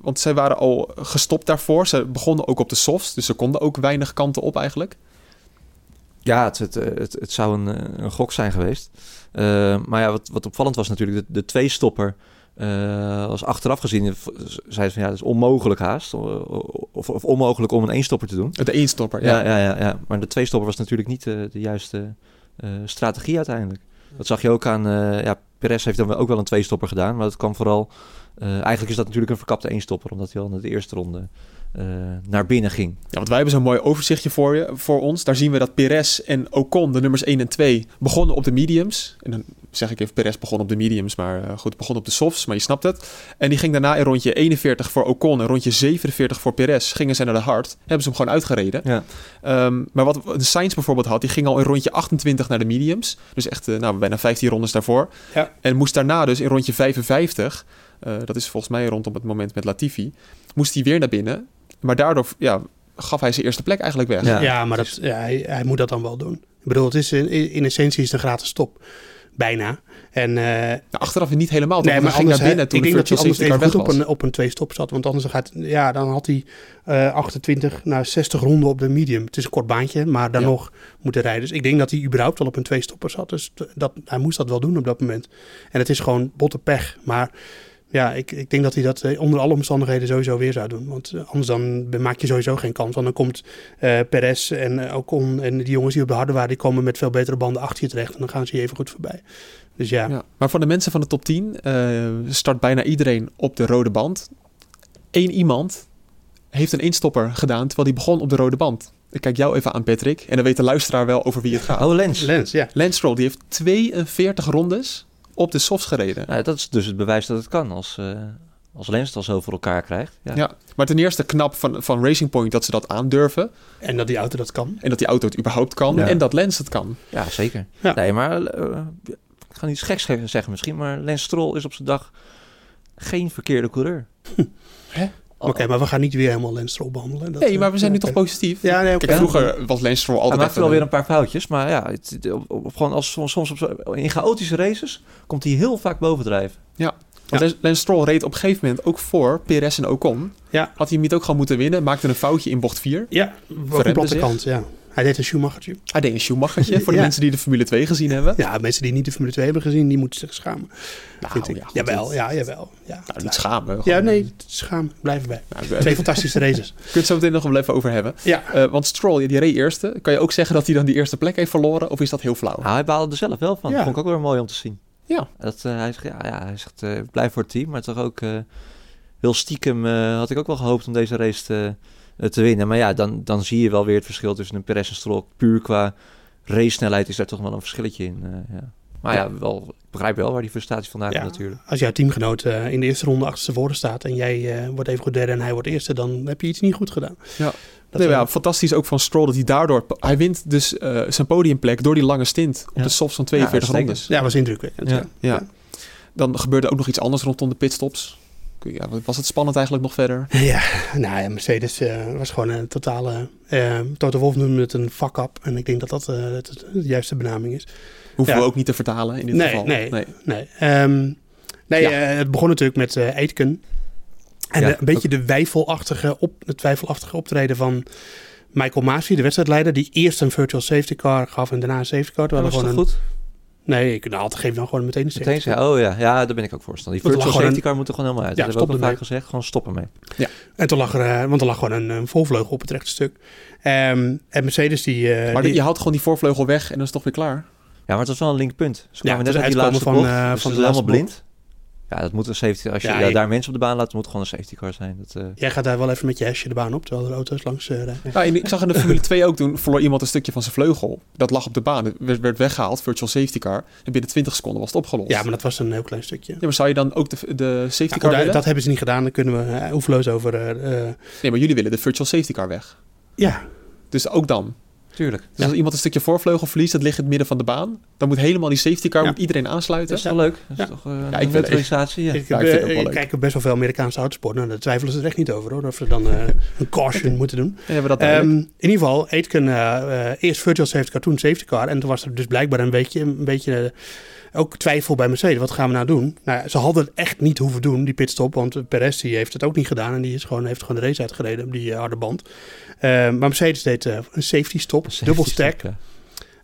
[SPEAKER 2] Want zij waren al gestopt daarvoor. Ze begonnen ook op de softs. Dus ze konden ook weinig kanten op eigenlijk.
[SPEAKER 7] Ja, het, het, het, het zou een, eh, een gok zijn geweest. Eh, maar ja, wat, wat opvallend was natuurlijk, de, de twee-stopper eh, was achteraf gezien, zei ze van ja, dat is onmogelijk haast. Of, of onmogelijk om een eenstopper te doen.
[SPEAKER 2] De eenstopper,
[SPEAKER 7] Ja,
[SPEAKER 2] ja.
[SPEAKER 7] ja, ja, ja. Maar de twee-stopper was natuurlijk niet de juiste strategie uiteindelijk. Dat zag je ook aan, eh ja, Perez heeft dan ook wel een twee-stopper gedaan, maar dat kwam vooral, eh, eigenlijk is dat natuurlijk een verkapte eenstopper, omdat hij al in de eerste ronde eh, naar binnen ging.
[SPEAKER 2] Ja, want wij hebben zo'n mooi overzichtje voor, je, voor ons. Daar zien we dat Perez en Ocon, de nummers 1 en 2, begonnen op de mediums. En dan zeg ik even, Perez begon op de mediums, maar eh, goed, begon op de softs, maar je snapt het. En die ging daarna in rondje 41 voor Ocon en rondje 47 voor Perez. Gingen ze naar de hard, hebben ze hem gewoon uitgereden.
[SPEAKER 7] Ja.
[SPEAKER 2] Ehm, maar wat de Sainz bijvoorbeeld had, die ging al in rondje 28 naar de mediums. Dus echt eh, nou, bijna 15 rondes daarvoor.
[SPEAKER 8] Ja.
[SPEAKER 2] En moest daarna dus in rondje 55, eh, dat is volgens mij rondom het moment met Latifi, moest hij weer naar binnen. Maar daardoor ja, gaf hij zijn eerste plek eigenlijk weg.
[SPEAKER 7] Ja.
[SPEAKER 8] Ja, maar dat, ja, hij, hij moet dat dan wel doen. Ik bedoel, het is in, in essentie is het een gratis stop. Bijna. En, eh,
[SPEAKER 2] Nou, achteraf niet helemaal.
[SPEAKER 8] nee, maar
[SPEAKER 2] ging naar binnen toen
[SPEAKER 8] ik
[SPEAKER 2] de
[SPEAKER 8] denk dat hij anders
[SPEAKER 2] car
[SPEAKER 8] even goed op een, op een twee-stop zat. Want anders gaat, ja, dan had hij eh 28 naar 60 ronden op de medium. Het is een kort baantje, maar dan
[SPEAKER 2] Ja.
[SPEAKER 8] nog moeten rijden. Dus ik denk dat hij überhaupt wel op een twee-stopper zat. Dus dat, hij moest dat wel doen op dat moment. En het is gewoon botte pech. Maar ja, ik, ik denk dat hij dat eh, onder alle omstandigheden sowieso weer zou doen. Want eh, anders dan maak je sowieso geen kans. Want dan komt eh Perez en Ocon en die jongens die op de harde waren... die komen met veel betere banden achter je terecht. En dan gaan ze je even goed voorbij. Dus ja,
[SPEAKER 2] Ja. Maar voor de mensen van de top 10 eh, start bijna iedereen op de rode band. Eén iemand heeft een instopper gedaan terwijl die begon op de rode band. Ik kijk jou even aan, Patrick. En dan weet de luisteraar wel over wie het gaat.
[SPEAKER 7] Oh, Lens.
[SPEAKER 8] Lens, ja.
[SPEAKER 2] Lance Stroll, die heeft 42 rondes op de softs gereden.
[SPEAKER 7] Nou, dat is dus het bewijs dat het kan als, eh, als Lens het al zo voor elkaar krijgt. Ja.
[SPEAKER 2] Ja, maar ten eerste knap van, van Racing Point dat ze dat aandurven.
[SPEAKER 8] En dat die auto dat kan.
[SPEAKER 2] En dat die auto het überhaupt kan.
[SPEAKER 7] Ja.
[SPEAKER 2] En dat Lance het kan.
[SPEAKER 7] Ja, zeker.
[SPEAKER 8] Ja.
[SPEAKER 7] Nee, maar eh, ik ga niet geks zeggen misschien, maar Lens Stroll is op zijn dag geen verkeerde coureur.
[SPEAKER 2] Hè?
[SPEAKER 8] Oké, maar we gaan niet weer helemaal Lens Stroll behandelen. Dat,
[SPEAKER 2] Nee, maar we zijn nu
[SPEAKER 8] oké.
[SPEAKER 2] toch positief?
[SPEAKER 8] Ja, nee, oké.
[SPEAKER 2] Kijk, vroeger was Lance Stroll
[SPEAKER 7] Hij
[SPEAKER 2] altijd
[SPEAKER 7] maakt
[SPEAKER 2] even...
[SPEAKER 7] wel weer een paar foutjes, maar ja, het, het- op, op- gewoon als, soms op, in chaotische races komt hij heel vaak bovendrijven.
[SPEAKER 2] Ja. Want Lance Stroll reed op een gegeven moment ook voor Perez en Ocon.
[SPEAKER 8] Ja.
[SPEAKER 2] Had hij hem niet ook gewoon moeten winnen? Maakte een foutje in bocht 4.
[SPEAKER 8] Ja, op de platte
[SPEAKER 2] zich.
[SPEAKER 8] kant, ja. Hij deed een Schumachertje.
[SPEAKER 2] Hij deed een Schumachertje voor de
[SPEAKER 8] Ja.
[SPEAKER 2] mensen die de Formule 2 gezien hebben.
[SPEAKER 8] Ja, mensen die niet de Formule 2 hebben gezien, die moeten zich schamen.
[SPEAKER 2] Nou,
[SPEAKER 8] vind ik.
[SPEAKER 2] ja, goed,
[SPEAKER 8] jawel, ja, jawel. Ja,
[SPEAKER 2] Nou, niet schamen.
[SPEAKER 8] Ja, nee, schaam. Blijf erbij.
[SPEAKER 2] Nou, we-
[SPEAKER 8] Twee fantastische (laughs) races.
[SPEAKER 2] Kun je het zo meteen nog wel even over hebben.
[SPEAKER 8] Ja,
[SPEAKER 2] Eh, want Stroll, die reed eerste. Kan je ook zeggen dat hij dan die eerste plek heeft verloren? Of is dat heel flauw?
[SPEAKER 7] Nou, hij baalde er zelf wel van.
[SPEAKER 8] Ja.
[SPEAKER 7] Vond ik ook wel mooi om te zien.
[SPEAKER 2] Ja.
[SPEAKER 7] Dat, eh, hij zegt, ja, ja, hij zegt, eh, blijf voor het team. Maar toch ook eh, heel stiekem eh, had ik ook wel gehoopt om deze race te, eh, te winnen. Maar ja, dan, dan zie je wel weer het verschil tussen een Perez en Stroll. Puur qua race snelheid is daar toch wel een verschilletje in. eh, ja. Maar ja, wel, ik begrijp wel waar die frustratie vandaan
[SPEAKER 8] Ja.
[SPEAKER 7] komt natuurlijk.
[SPEAKER 8] als jouw teamgenoot eh, in de eerste ronde achter voren staat en jij eh, wordt even goed derde en hij wordt eerste, dan heb je iets niet goed gedaan.
[SPEAKER 2] Ja.
[SPEAKER 8] Dat
[SPEAKER 2] Nee,
[SPEAKER 8] eh,
[SPEAKER 2] ja, fantastisch ook van Stroll dat hij daardoor... Hij wint dus eh, zijn podiumplek door die lange stint op
[SPEAKER 7] Ja.
[SPEAKER 2] de softs van 42
[SPEAKER 7] Ja,
[SPEAKER 2] rondes.
[SPEAKER 8] ja, was indrukwekkend.
[SPEAKER 7] Ja.
[SPEAKER 8] Ja.
[SPEAKER 2] Ja. Dan gebeurde ook nog iets anders rondom de pitstops. Ja, was het spannend eigenlijk nog verder? (laughs)
[SPEAKER 8] Ja, nou ja, Mercedes eh, was gewoon een totale... eh Toto Wolff noemde het een fuck-up. En ik denk dat dat eh, het, de juiste benaming is.
[SPEAKER 2] Hoeven
[SPEAKER 8] Ja.
[SPEAKER 2] we ook niet te vertalen in dit
[SPEAKER 8] Nee,
[SPEAKER 2] geval.
[SPEAKER 8] nee. Nee. Ehm, Nee,
[SPEAKER 2] Ja.
[SPEAKER 8] eh, het begon natuurlijk met eh Aitken. En
[SPEAKER 7] Ja,
[SPEAKER 8] eh, een beetje de wijfelachtige op, het wijfelachtige optreden van Michael Masi, de wedstrijdleider, die eerst een virtual safety car gaf en daarna een safety car.
[SPEAKER 7] Dat was toch
[SPEAKER 8] gewoon een,
[SPEAKER 7] goed?
[SPEAKER 8] Nee, ik nou, geef dan gewoon meteen een safety
[SPEAKER 7] Meteen zeggen, oh ja, ja, daar ben ik ook voorstander. Die virtual safety
[SPEAKER 8] gewoon
[SPEAKER 7] car moet er gewoon helemaal uit.
[SPEAKER 8] Ja,
[SPEAKER 7] dat hebben we ook vaak gezegd. Gewoon stoppen mee.
[SPEAKER 8] En toen lag er, eh, want er lag gewoon een, een voorvleugel op het rechte stuk. Ehm, en Mercedes die... eh,
[SPEAKER 2] Maar
[SPEAKER 8] die-
[SPEAKER 2] je haalt gewoon die voorvleugel weg en dan is het toch weer klaar.
[SPEAKER 7] Ja, maar het was wel een linkpunt. Ze
[SPEAKER 8] Ja,
[SPEAKER 7] kwamen
[SPEAKER 8] het
[SPEAKER 7] net
[SPEAKER 8] is
[SPEAKER 7] uit die laatste bocht.
[SPEAKER 8] van, eh,
[SPEAKER 7] dus
[SPEAKER 8] van
[SPEAKER 7] ze
[SPEAKER 8] de
[SPEAKER 7] helemaal blind. Ja, dat moet een safety Als je
[SPEAKER 8] Ja,
[SPEAKER 7] ja,
[SPEAKER 8] je-
[SPEAKER 7] daar mensen op de baan laat, moet het gewoon een safety car zijn. Dat, eh,
[SPEAKER 8] Jij gaat daar wel even met je hesje de baan op, terwijl er auto's langs eh, rijden.
[SPEAKER 2] Nou, en ik zag in de Formule 2 ook toen verloor iemand een stukje van zijn vleugel. Dat lag op de baan. Het werd, werd weggehaald, virtual safety car. En binnen 20 seconden was het opgelost.
[SPEAKER 8] Ja, maar dat was een heel klein stukje.
[SPEAKER 2] Ja, maar zou je dan ook de, de safety car
[SPEAKER 8] goed,
[SPEAKER 2] willen?
[SPEAKER 8] dat hebben ze niet gedaan, daar kunnen we uh, over.
[SPEAKER 2] Nee, maar jullie willen de virtual safety car weg.
[SPEAKER 8] ja,
[SPEAKER 2] Dus ook dan.
[SPEAKER 7] Tuurlijk.
[SPEAKER 2] Dus als iemand een stukje voorvleugel verliest, dat ligt in het midden van de baan. Dan moet helemaal die safety car,
[SPEAKER 8] Ja.
[SPEAKER 2] moet iedereen aansluiten.
[SPEAKER 7] Dat is wel leuk. Dat is
[SPEAKER 8] Ja.
[SPEAKER 7] toch uh,
[SPEAKER 2] ik
[SPEAKER 7] een
[SPEAKER 2] vind-
[SPEAKER 7] neutralisatie. Ja.
[SPEAKER 8] ik,
[SPEAKER 2] Ja, ik vind wel
[SPEAKER 8] ik
[SPEAKER 2] leuk.
[SPEAKER 8] kijk ook best wel veel Amerikaanse autosport. Nou, daar twijfelen ze er echt niet over hoor. Of ze dan eh, (laughs) een caution moeten doen.
[SPEAKER 2] En hebben we dat
[SPEAKER 8] Ehm, in ieder geval, Aitken eh, eerst virtual safety car, toen safety car. En toen was er dus blijkbaar een beetje, een beetje ook twijfel bij Mercedes. Wat gaan we nou doen? Nou, ze hadden het echt niet hoeven doen, die pitstop. Want eh, Perez die heeft het ook niet gedaan. En die is gewoon, heeft gewoon de race uitgereden op die eh, harde band. Ehm, maar Mercedes deed eh, een safety stop, dubbel stack.
[SPEAKER 7] Ja.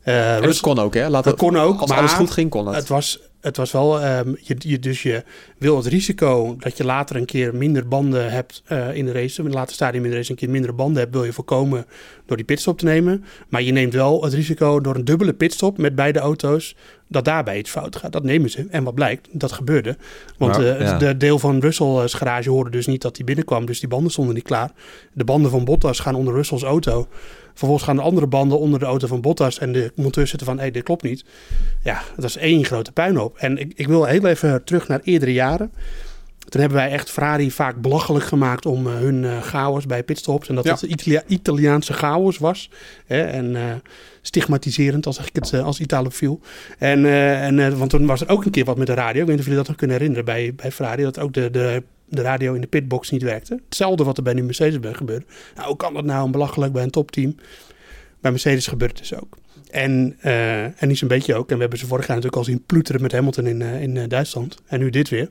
[SPEAKER 8] Eh,
[SPEAKER 2] dat kon ook, hè? Laat
[SPEAKER 8] dat kon ook,
[SPEAKER 2] Als
[SPEAKER 8] maar
[SPEAKER 2] alles goed ging, kon het.
[SPEAKER 8] het was, het was wel, ehm, je, je, dus je wil het risico dat je later een keer minder banden hebt eh, in de race, in het later stadium in de race een keer mindere banden hebt, wil je voorkomen door die pitstop te nemen. Maar je neemt wel het risico door een dubbele pitstop met beide auto's, dat daarbij iets fout gaat. Dat nemen ze. En wat blijkt, dat gebeurde. Want eh,
[SPEAKER 7] ja.
[SPEAKER 8] de deel van Russell's garage hoorde dus niet dat hij binnenkwam, dus die banden stonden niet klaar. De banden van Bottas gaan onder Russell's auto. Vervolgens gaan de andere banden onder de auto van Bottas. En de monteurs zitten van, hé, dit klopt niet. Ja, dat is één grote puinhoop. En ik, ik wil heel even terug naar eerdere jaren. Toen hebben wij echt Ferrari vaak belachelijk gemaakt om eh, hun eh, chaos bij pitstops. En dat
[SPEAKER 2] Ja.
[SPEAKER 8] het Italia- Italiaanse chaos was. Hè? En eh, stigmatiserend, als ik het als Italofiel. En, en, want toen was er ook een keer wat met de radio. Ik weet niet of jullie dat nog kunnen herinneren bij, bij Ferrari. Dat ook de, de, de radio in de pitbox niet werkte. Hetzelfde wat er bij nu Mercedes gebeurde. Nou, hoe kan dat nou belachelijk bij een topteam? Bij Mercedes gebeurt het dus ook. En, eh, en niet zo'n beetje ook. En we hebben ze vorig jaar natuurlijk al zien ploeteren met Hamilton in, eh, in eh, Duitsland. En nu dit weer.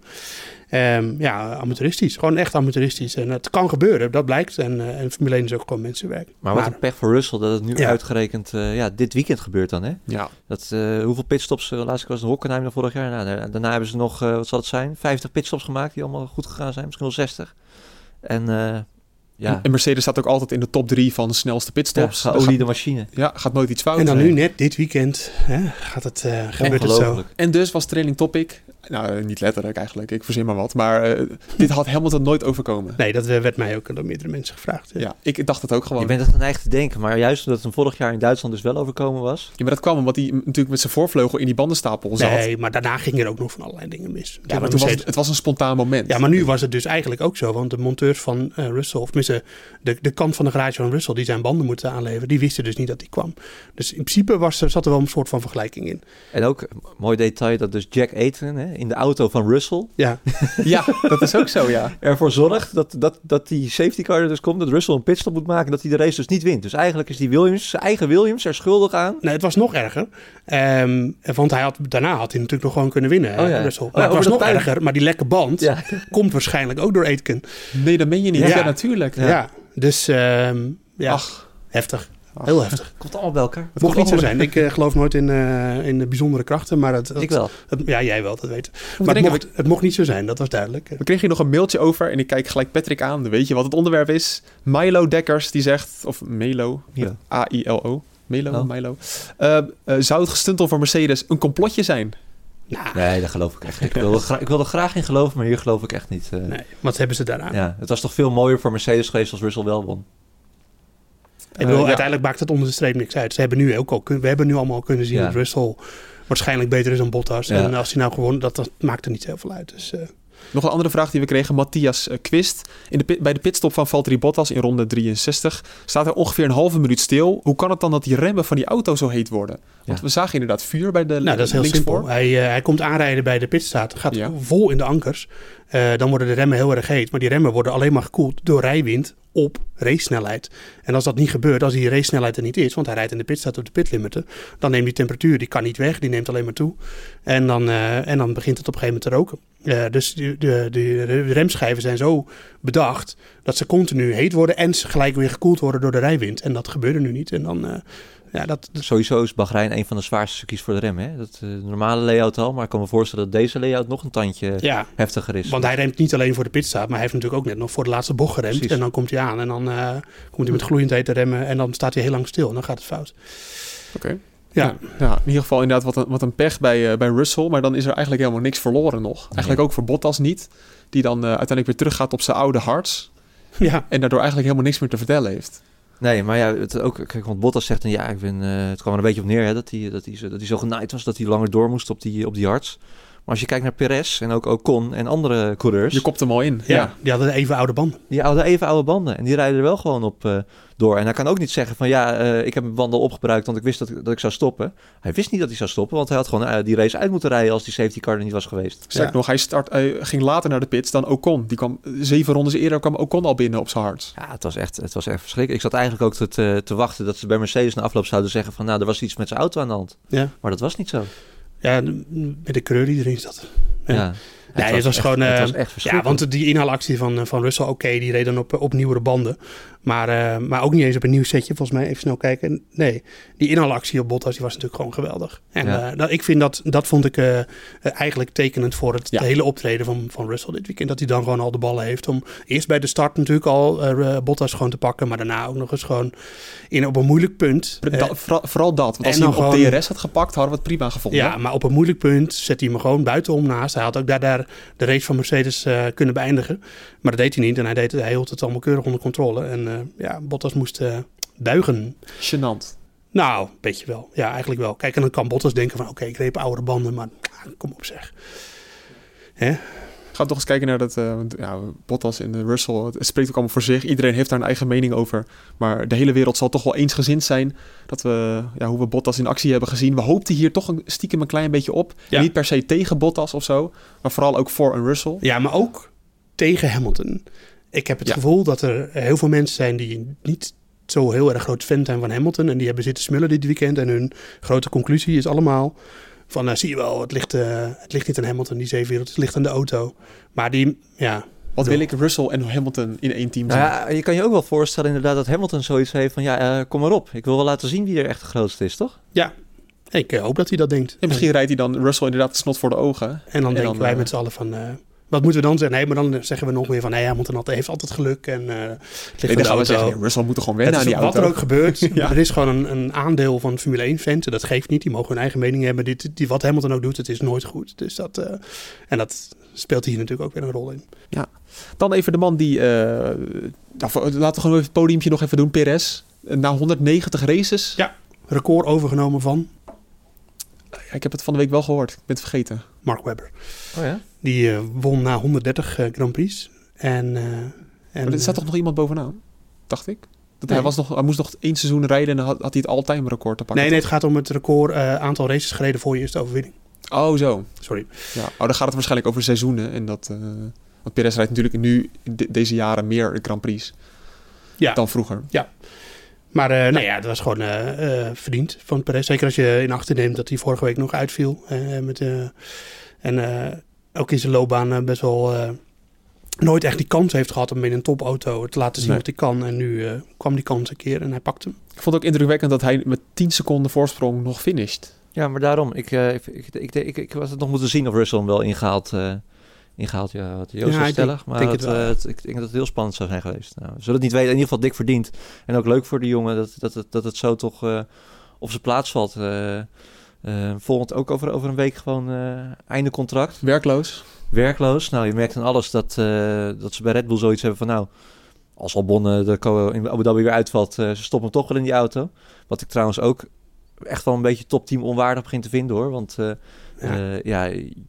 [SPEAKER 8] Ehm, ja, amateuristisch. Gewoon echt amateuristisch. En het kan gebeuren, dat blijkt. En, eh, en Formule 1 is ook gewoon mensenwerk.
[SPEAKER 7] Maar wat een pech voor Russell dat het nu
[SPEAKER 8] Ja.
[SPEAKER 7] uitgerekend eh, ja, dit weekend gebeurt dan. Hè?
[SPEAKER 2] Ja.
[SPEAKER 7] Dat, eh, hoeveel pitstops, uh, laatst was de Hockenheim dan vorig jaar. Nou, da- daarna hebben ze nog, eh, wat zal het zijn, 50 pitstops gemaakt die allemaal goed gegaan zijn. Misschien wel 60. En eh, ja,
[SPEAKER 2] En Mercedes staat ook altijd in de top drie van de snelste
[SPEAKER 7] ja,
[SPEAKER 2] pitstops.
[SPEAKER 7] Geoliede
[SPEAKER 2] gaat,
[SPEAKER 7] machine.
[SPEAKER 2] ja, gaat nooit iets fout.
[SPEAKER 8] en dan nu net dit weekend hè, gaat het, eh, gebeurt het zo.
[SPEAKER 2] En dus was training topic. Nou, niet letterlijk eigenlijk. Ik verzin maar wat. Maar eh, dit had Hamilton nooit overkomen.
[SPEAKER 8] Nee, dat eh, werd mij ook door meerdere mensen gevraagd. hè.
[SPEAKER 2] Ja, ik dacht het ook gewoon.
[SPEAKER 7] Je bent het geneigd te denken, maar juist omdat het hem vorig jaar in Duitsland dus wel overkomen was.
[SPEAKER 2] Ja, maar dat kwam omdat hij natuurlijk met zijn voorvleugel in die bandenstapel zat.
[SPEAKER 8] Nee, maar daarna ging er ook nog van allerlei dingen mis.
[SPEAKER 2] ja, maar toen was het, het was een spontaan moment.
[SPEAKER 8] Ja, maar nu was het dus eigenlijk ook zo. Want de monteurs van eh, Russell, of tenminste de, de kant van de garage van Russell, die zijn banden moeten aanleveren, die wisten dus niet dat die kwam. Dus in principe was er, zat er wel een soort van vergelijking in.
[SPEAKER 7] En ook, een mooi detail, dat dus Jack Ayton hè, in de auto van Russell
[SPEAKER 8] Ja, (laughs)
[SPEAKER 2] Ja, dat is ook zo, ja.
[SPEAKER 7] ervoor zorgt dat, dat, dat die safety car er dus komt, dat Russell een pitstop moet maken, dat hij de race dus niet wint. Dus eigenlijk is die Williams, zijn eigen Williams, er schuldig aan.
[SPEAKER 8] nee, het was nog erger. Ehm, want hij had, daarna had hij natuurlijk nog gewoon kunnen winnen,
[SPEAKER 7] Oh ja.
[SPEAKER 8] eh, Russell.
[SPEAKER 7] Oh
[SPEAKER 8] Maar
[SPEAKER 7] ja,
[SPEAKER 8] het was nog erger, maar die lekke band
[SPEAKER 7] Ja,
[SPEAKER 8] komt waarschijnlijk ook door Aitken.
[SPEAKER 2] Nee, dat meen je niet.
[SPEAKER 8] Ja.
[SPEAKER 2] Ja, natuurlijk.
[SPEAKER 8] Ja, dus ehm, ja,
[SPEAKER 2] Ach,
[SPEAKER 8] heftig.
[SPEAKER 2] Ach.
[SPEAKER 8] Heel heftig.
[SPEAKER 7] komt allemaal bij elkaar.
[SPEAKER 8] Het mocht niet zo zijn. Ik eh, geloof nooit in, eh, in de bijzondere krachten, maar het,
[SPEAKER 7] Ik wel.
[SPEAKER 8] het- ja, jij wel, dat weet ik. Maar het mocht, het mocht niet zo zijn, dat was duidelijk.
[SPEAKER 2] We kregen hier nog een mailtje over en ik kijk gelijk Patrick aan. Dan weet je wat het onderwerp is. Milo Dekkers die zegt, of Melo,
[SPEAKER 7] Ja.
[SPEAKER 2] A-I-L-O. Melo,
[SPEAKER 7] Oh.
[SPEAKER 2] Milo. Eh, zou het gestuntel voor Mercedes een complotje zijn?
[SPEAKER 8] Nou,
[SPEAKER 7] Nee, dat geloof ik echt niet. Ik wil, er ik wil er graag in geloven, maar hier geloof ik echt niet. eh.
[SPEAKER 8] nee, wat hebben ze daaraan?
[SPEAKER 7] Ja, het was toch veel mooier voor Mercedes geweest als Russell wel won.
[SPEAKER 8] Bedoel,
[SPEAKER 2] Eh, ja.
[SPEAKER 8] uiteindelijk maakt het onder de streep niks uit. Ze hebben nu ook al, we hebben nu allemaal kunnen zien dat Russell waarschijnlijk beter is dan Bottas. En als hij nou gewoon, dat, dat maakt er niet heel veel uit. Dus, eh,
[SPEAKER 2] Nog een andere vraag die we kregen. Matthias eh, Quist. In de bij de pitstop van Valtteri Bottas in ronde 63 staat er ongeveer een halve minuut stil. Hoe kan het dan dat die remmen van die auto zo heet worden? Want we zagen inderdaad vuur bij de
[SPEAKER 8] nou, dat is heel simpel. Hij, eh, hij komt aanrijden bij de pitstraat, gaat vol in de ankers. Eh, dan worden de remmen heel erg heet. Maar die remmen worden alleen maar gekoeld door rijwind op racesnelheid. En als dat niet gebeurt, als die racesnelheid er niet is, want hij rijdt in de pit, staat op de pitlimiter, dan neemt die temperatuur, die kan niet weg, die neemt alleen maar toe. En dan, eh, en dan begint het op een gegeven moment te roken. Dus de, de, de remschijven zijn zo bedacht dat ze continu heet worden en ze gelijk weer gekoeld worden door de rijwind. En dat gebeurde nu niet. En dan, ja, dat, dat-
[SPEAKER 7] Sowieso is Bahrein een van de zwaarste circuits voor de rem. Hè? Dat, eh, de normale layout al, maar ik kan me voorstellen dat deze layout nog een tandje
[SPEAKER 8] ja,
[SPEAKER 7] heftiger is.
[SPEAKER 8] Want hij remt niet alleen voor de pitstop, maar hij heeft natuurlijk ook net nog voor de laatste bocht geremd.
[SPEAKER 7] Precies.
[SPEAKER 8] En dan komt hij aan en dan eh, komt hij met gloeiend heet te remmen en dan staat hij heel lang stil en dan gaat het fout.
[SPEAKER 2] Oké.
[SPEAKER 8] Ja,
[SPEAKER 2] ja, in ieder geval inderdaad wat een, wat een pech bij, eh, bij Russell. Maar dan is er eigenlijk helemaal niks verloren nog. Eigenlijk ook voor Bottas niet. Die dan eh, uiteindelijk weer teruggaat op zijn oude harts. (laughs)
[SPEAKER 8] ja.
[SPEAKER 2] En daardoor eigenlijk helemaal niks meer te vertellen heeft.
[SPEAKER 7] Nee, maar ja, het ook, kijk, want Bottas zegt dan ja, ik ben, eh, het kwam er een beetje op neer hè, dat, hij, dat, hij, zo- genaaid was dat hij langer door moest op die, op die harts. Maar als je kijkt naar Perez en ook Ocon en andere coureurs,
[SPEAKER 2] Je kopt hem al in.
[SPEAKER 8] ja.
[SPEAKER 2] Ja.
[SPEAKER 8] die hadden even oude banden.
[SPEAKER 7] die hadden even oude banden en die rijden er wel gewoon op eh, door. En hij kan ook niet zeggen van ja, eh, ik heb mijn banden opgebruikt want ik wist dat, ik- dat ik zou stoppen. Hij wist niet dat hij zou stoppen, want hij had gewoon eh, die race uit moeten rijden als die safety car er niet was geweest.
[SPEAKER 2] Sterk
[SPEAKER 8] Ja.
[SPEAKER 2] nog, hij, start, hij ging later naar de pits dan Ocon. Die kwam zeven rondes eerder kwam Ocon al binnen op zijn hart.
[SPEAKER 7] Ja, het was echt, het was echt verschrikkelijk. Ik zat eigenlijk ook te, te, te wachten dat ze bij Mercedes na afloop zouden zeggen van nou, er was iets met zijn auto aan de hand.
[SPEAKER 8] Ja,
[SPEAKER 7] Maar dat was niet zo.
[SPEAKER 8] Ja met de creur die erin zat. Ja.
[SPEAKER 7] Ja.
[SPEAKER 8] Nee, het was
[SPEAKER 7] echt-
[SPEAKER 8] gewoon,
[SPEAKER 7] Het
[SPEAKER 8] eh,
[SPEAKER 7] was echt
[SPEAKER 8] Ja, want die inhaalactie van, eh, van Russell, oké, die reed dan op, op nieuwere banden. Maar, eh, maar ook niet eens op een nieuw setje, volgens mij. Even snel kijken. Nee, die inhaalactie op Bottas, die was natuurlijk gewoon geweldig. En
[SPEAKER 7] Ja.
[SPEAKER 8] eh, dat, ik vind dat, dat vond ik eh, eigenlijk tekenend voor het
[SPEAKER 2] Ja.
[SPEAKER 8] hele optreden van, van Russell dit weekend. Dat hij dan gewoon al de ballen heeft om eerst bij de start natuurlijk al Bottas gewoon te pakken. Maar daarna ook nog eens gewoon in, op een moeilijk punt.
[SPEAKER 2] Da- vooral, vooral dat. Want als hij hem op
[SPEAKER 8] gewoon-
[SPEAKER 2] DRS had gepakt, hadden we het prima gevonden.
[SPEAKER 8] ja, maar op een moeilijk punt zet hij hem gewoon buitenom naast. Hij had ook daar, daar de race van Mercedes kunnen beëindigen. Maar dat deed hij niet. En hij, deed, het- hij hield het allemaal keurig onder controle. En eh, ja, Bottas moest eh, buigen.
[SPEAKER 2] Gênant.
[SPEAKER 8] Nou, een beetje wel. Ja, eigenlijk wel. Kijk, en dan kan Bottas denken van... Oké, ik reep oudere banden, maar kom op zeg. Hè?
[SPEAKER 2] Ga toch eens kijken naar dat want, ja, Bottas en de Russell. Het spreekt ook allemaal voor zich. Iedereen heeft daar een eigen mening over. Maar de hele wereld zal toch wel eensgezind zijn dat we ja, hoe we Bottas in actie hebben gezien. We hoopten hier toch een, stiekem een klein beetje op.
[SPEAKER 8] Ja.
[SPEAKER 2] Niet per se tegen Bottas of zo, maar vooral ook voor een Russell.
[SPEAKER 8] Ja, maar ook tegen Hamilton. Ik heb het
[SPEAKER 2] Ja.
[SPEAKER 8] gevoel dat er heel veel mensen zijn die niet zo heel erg groot fan zijn van Hamilton. En die hebben zitten smullen dit weekend. En hun grote conclusie is allemaal van, nou, zie je wel, het ligt, eh, het ligt niet aan Hamilton, die zeewereld. Het ligt aan de auto. Maar die, ja,
[SPEAKER 2] Wat wil ik Russell en Hamilton in één team?
[SPEAKER 7] Nou ja, je kan je ook wel voorstellen inderdaad dat Hamilton zoiets heeft van ja, eh, kom maar op. Ik wil wel laten zien wie er echt de grootste is, toch?
[SPEAKER 8] ja, ik eh, hoop dat hij dat denkt.
[SPEAKER 2] En misschien rijdt hij dan Russell inderdaad snot voor de ogen.
[SPEAKER 8] En dan
[SPEAKER 2] En
[SPEAKER 8] denken
[SPEAKER 2] dan,
[SPEAKER 8] wij met z'n allen van... eh, wat moeten we dan zeggen? Nee, maar dan zeggen we nog weer van... Nee, Hamilton heeft altijd geluk en het ligt
[SPEAKER 2] Nee,
[SPEAKER 8] de auto.
[SPEAKER 2] zeggen, ja, Russell moet er gewoon wennen aan die
[SPEAKER 8] wat
[SPEAKER 2] auto.
[SPEAKER 8] er ook gebeurt. (laughs)
[SPEAKER 2] Ja.
[SPEAKER 8] Er is gewoon een, een aandeel van Formule 1 fans. Dat geeft niet. Die mogen hun eigen mening hebben. Dit, die, wat Hamilton ook doet, het is nooit goed. Dus dat, eh, en dat speelt hier natuurlijk ook weer een rol in.
[SPEAKER 2] Dan even de man die... eh, nou, laten we gewoon even het podiumpje nog even doen. Perez. Na 190 races.
[SPEAKER 8] Ja. Record overgenomen van
[SPEAKER 2] Ja, ik heb het van de week wel gehoord. Ik ben het vergeten.
[SPEAKER 8] Mark Webber.
[SPEAKER 7] Oh ja?
[SPEAKER 8] Die eh, won na 130 eh, Grand Prix. En, eh, en
[SPEAKER 2] Maar er staat toch nog iemand bovenaan? Dacht ik. Dat
[SPEAKER 8] Nee.
[SPEAKER 2] hij, was nog, hij moest nog één seizoen rijden en dan had, had hij het all-time record te pakken.
[SPEAKER 8] Nee, nee, het gaat om het record eh, aantal races gereden voor je eerste overwinning.
[SPEAKER 2] Oh, zo.
[SPEAKER 8] Sorry.
[SPEAKER 2] Ja. Oh, dan gaat het waarschijnlijk over seizoenen. En dat, eh, want Perez rijdt natuurlijk nu de- deze jaren meer Grand Prix
[SPEAKER 8] Ja.
[SPEAKER 2] dan vroeger.
[SPEAKER 8] Maar eh, nou ja, dat was gewoon eh, eh, verdiend van Perez. Zeker als je in acht neemt dat hij vorige week nog uitviel. met, eh, en eh, ook in zijn loopbaan best wel eh, nooit echt die kans heeft gehad om in een topauto te laten zien
[SPEAKER 2] Nee.
[SPEAKER 8] wat hij kan. En nu eh, kwam die kans een keer en hij pakte hem.
[SPEAKER 2] Ik vond het ook indrukwekkend dat hij met 10 seconden voorsprong nog finished.
[SPEAKER 7] Ja, maar daarom. Ik, ik, ik, ik, ik, ik was het nog moeten zien of Russell hem wel ingehaald, eh ingehaald ja, wat Joost
[SPEAKER 8] Ja,
[SPEAKER 7] stellig.
[SPEAKER 8] denk-
[SPEAKER 7] maar
[SPEAKER 8] denk
[SPEAKER 7] het,
[SPEAKER 8] het wel,
[SPEAKER 7] eh, het- ik denk dat het heel spannend zou zijn geweest. Nou, we zullen het niet weten. In ieder geval dik verdiend. En ook leuk voor de jongen dat, dat, het, dat het zo toch eh, op zijn plaats valt. Eh, volgend ook over, over een week gewoon einde contract.
[SPEAKER 2] Werkloos.
[SPEAKER 7] werkloos. Nou, je merkt aan alles dat, dat ze bij Red Bull zoiets hebben van... nou, als Albon de co- in Abu Dhabi weer uitvalt... ze stoppen hem toch wel in die auto. Wat ik trouwens ook echt wel een beetje topteam onwaardig begin te vinden, hoor. Want
[SPEAKER 8] Ja.
[SPEAKER 7] ja. ja,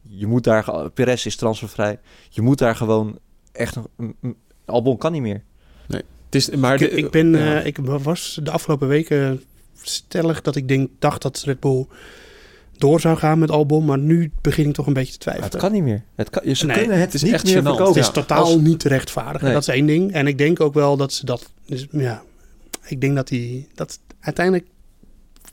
[SPEAKER 7] je moet daar... Perez is transfervrij. Je moet daar gewoon echt... een- een- een- Albon kan niet meer.
[SPEAKER 2] Het is, maar
[SPEAKER 8] Ik,
[SPEAKER 2] de-
[SPEAKER 8] ik, ben,
[SPEAKER 2] ja.
[SPEAKER 8] eh, ik was de afgelopen weken stellig dat ik denk, dacht dat Red Bull door zou gaan met Albon. Maar nu begin ik toch een beetje te
[SPEAKER 7] Maar
[SPEAKER 8] twijfelen.
[SPEAKER 7] het kan niet meer. Het kan, ze
[SPEAKER 8] Nee,
[SPEAKER 7] kunnen het,
[SPEAKER 2] het is
[SPEAKER 7] niet
[SPEAKER 2] echt
[SPEAKER 7] meer verkopen.
[SPEAKER 8] Het is
[SPEAKER 2] Ja.
[SPEAKER 8] totaal
[SPEAKER 7] Als-
[SPEAKER 8] niet te rechtvaardigen.
[SPEAKER 7] Nee.
[SPEAKER 8] Dat is één ding. En ik denk ook wel dat ze dat... Dus, ja, ik denk dat hij... Dat uiteindelijk...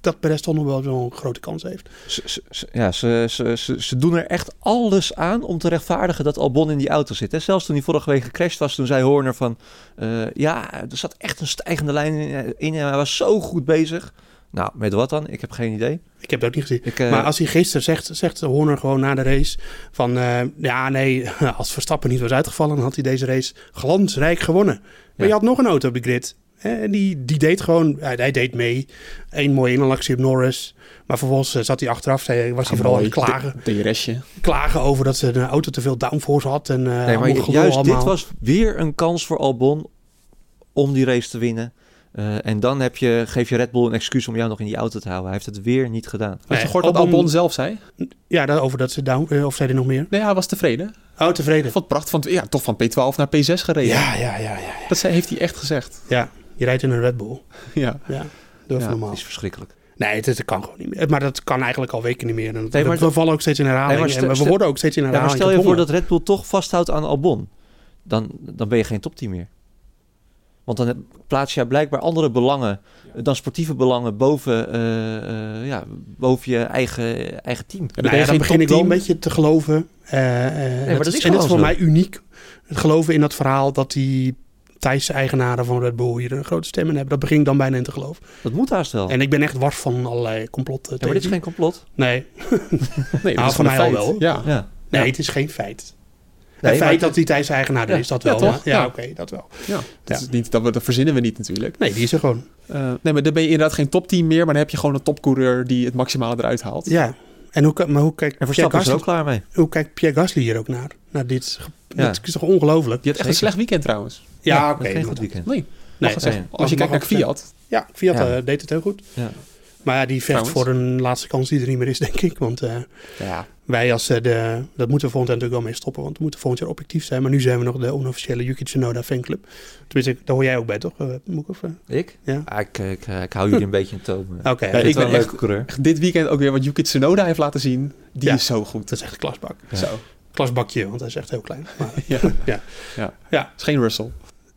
[SPEAKER 8] Dat Perez toch nog wel zo'n grote kans heeft.
[SPEAKER 7] Ze, ja, ze, ze, ze, ze doen er echt alles aan om te rechtvaardigen dat Albon in die auto zit. Hè? Zelfs toen hij vorige week gecrashed was, toen zei Horner van... eh, ja, er zat echt een stijgende lijn in, in en hij was zo goed bezig. Nou, met wat dan? Ik heb geen idee.
[SPEAKER 8] Ik heb het ook niet gezien.
[SPEAKER 7] Ik, eh,
[SPEAKER 8] maar als hij gisteren zegt, zegt Horner gewoon na de race van... eh, ja, nee, (laughs) als Verstappen niet was uitgevallen... dan had hij deze race glansrijk gewonnen. Maar
[SPEAKER 7] Ja.
[SPEAKER 8] je had nog een auto op de grid. En die, die deed gewoon... Hij, hij deed mee. Eén mooie inhaalactie op Norris. Maar vervolgens eh, zat hij achteraf. Zei, was hij vooral aan het klagen,
[SPEAKER 2] DRS'je.
[SPEAKER 8] klagen over dat de auto te veel downforce had. En, eh
[SPEAKER 7] nee, maar juist
[SPEAKER 8] allemaal.
[SPEAKER 7] dit was weer een kans voor Albon om die race te winnen. Eh, en dan heb je, geef je Red Bull een excuus om jou nog in die auto te houden. Hij heeft het weer niet gedaan.
[SPEAKER 2] Had je gehoord wat
[SPEAKER 8] Albon-
[SPEAKER 2] Albon zelf zei?
[SPEAKER 8] Ja, daarover dat ze down... eh, of zei hij nog meer?
[SPEAKER 2] Nee, hij was tevreden.
[SPEAKER 8] Oh, tevreden.
[SPEAKER 2] Prachtig. Van, ja, toch van P12 naar P6 gereden.
[SPEAKER 8] Ja, ja, ja, ja.
[SPEAKER 2] Dat zei, heeft hij echt gezegd.
[SPEAKER 8] Ja, je rijdt in een Red Bull. (laughs)
[SPEAKER 2] Ja.
[SPEAKER 8] Ja, dat is
[SPEAKER 2] Ja,
[SPEAKER 8] normaal.
[SPEAKER 7] Dat is verschrikkelijk.
[SPEAKER 8] Nee, het, het kan gewoon niet meer. Maar dat kan eigenlijk al weken niet meer. En
[SPEAKER 7] Nee, maar
[SPEAKER 8] we vallen ook steeds in herhaling.
[SPEAKER 7] Nee,
[SPEAKER 8] en we worden ook steeds in
[SPEAKER 7] Ja, maar
[SPEAKER 8] herhaling
[SPEAKER 7] stel je voor dat Red Bull toch vasthoudt aan Albon. Dan, dan ben je geen topteam meer. Want dan plaats je blijkbaar andere belangen dan sportieve belangen boven, eh, eh, ja, boven je eigen, eigen team.
[SPEAKER 2] Ja,
[SPEAKER 8] Nou
[SPEAKER 2] ben
[SPEAKER 8] ja,
[SPEAKER 2] je
[SPEAKER 8] dan
[SPEAKER 2] geen
[SPEAKER 8] begin ik wel een beetje te geloven. eh, eh,
[SPEAKER 7] maar dat
[SPEAKER 8] is,
[SPEAKER 7] is
[SPEAKER 8] en dat is voor mij uniek. Het geloven in dat verhaal dat die Thaise eigenaren van Red Bull hier een grote stem in hebben. Dat begin ik dan bijna in te geloven.
[SPEAKER 7] Dat moet haast wel.
[SPEAKER 8] En ik ben echt wars van allerlei complotten.
[SPEAKER 7] ja, maar dit is geen complot.
[SPEAKER 8] Nee, (laughs)
[SPEAKER 2] Nee, dat
[SPEAKER 8] Nou,
[SPEAKER 2] is
[SPEAKER 8] voor
[SPEAKER 2] gewoon
[SPEAKER 8] mij al
[SPEAKER 2] feit.
[SPEAKER 8] wel.
[SPEAKER 2] Ja.
[SPEAKER 7] Ja.
[SPEAKER 8] nee
[SPEAKER 2] Ja.
[SPEAKER 8] het is geen feit.
[SPEAKER 7] Nee,
[SPEAKER 8] het feit dat die Thaise eigenaar
[SPEAKER 7] Ja,
[SPEAKER 8] is, dat wel. Ja, ja
[SPEAKER 2] Ja.
[SPEAKER 8] oké, dat wel.
[SPEAKER 2] Ja, dat. Is niet, dat, we- dat verzinnen we niet natuurlijk.
[SPEAKER 8] Nee, die is er gewoon.
[SPEAKER 2] Eh, nee, maar dan ben je inderdaad geen topteam meer, maar dan heb je gewoon een topcoureur die het maximale eruit haalt.
[SPEAKER 8] Ja. En hoe, kan- maar hoe kijkt
[SPEAKER 7] En
[SPEAKER 8] Pierre
[SPEAKER 7] is er
[SPEAKER 8] Gasly,
[SPEAKER 7] ook klaar mee.
[SPEAKER 8] hoe kijkt Pierre Gasly hier ook naar? Naar dit.
[SPEAKER 7] Ja.
[SPEAKER 8] Dat is toch ongelooflijk?
[SPEAKER 2] Die had echt een slecht weekend trouwens.
[SPEAKER 8] Ja,
[SPEAKER 7] dat
[SPEAKER 8] oké.
[SPEAKER 7] geen goed weekend.
[SPEAKER 2] Nee,
[SPEAKER 8] Nee,
[SPEAKER 2] het Als je kijkt naar Fiat.
[SPEAKER 8] Ja, Fiat
[SPEAKER 7] Ja.
[SPEAKER 8] eh, deed het heel goed.
[SPEAKER 7] Ja.
[SPEAKER 8] Maar ja, die vecht
[SPEAKER 2] Trouwens.
[SPEAKER 8] voor een laatste kans die er niet meer is, (laughs) denk ik. Want eh,
[SPEAKER 2] Ja.
[SPEAKER 8] wij als eh, de... Dat moeten we volgend jaar natuurlijk wel mee stoppen. Want we moeten volgend jaar objectief zijn. Maar nu zijn we nog de onofficiële Yuki Tsunoda fanclub. Tenminste, daar hoor jij ook bij, toch? Moet ik of?
[SPEAKER 7] Ik?
[SPEAKER 8] Ja.
[SPEAKER 7] Ah, ik, ik, ik hou jullie een (laughs) beetje in toom.
[SPEAKER 8] Oké,
[SPEAKER 2] Ja,
[SPEAKER 7] ik ben
[SPEAKER 2] echt-
[SPEAKER 7] coureur.
[SPEAKER 2] Echt Dit weekend ook weer wat Yuki Tsunoda heeft laten zien. Die
[SPEAKER 8] Ja.
[SPEAKER 2] is zo goed.
[SPEAKER 8] dat is echt een klasbak.
[SPEAKER 7] Ja.
[SPEAKER 2] Zo.
[SPEAKER 8] Klasbakje, want hij is echt heel klein. Maar, (laughs)
[SPEAKER 2] Ja.
[SPEAKER 8] Ja.
[SPEAKER 2] ja.
[SPEAKER 8] Ja.
[SPEAKER 2] is geen Russell.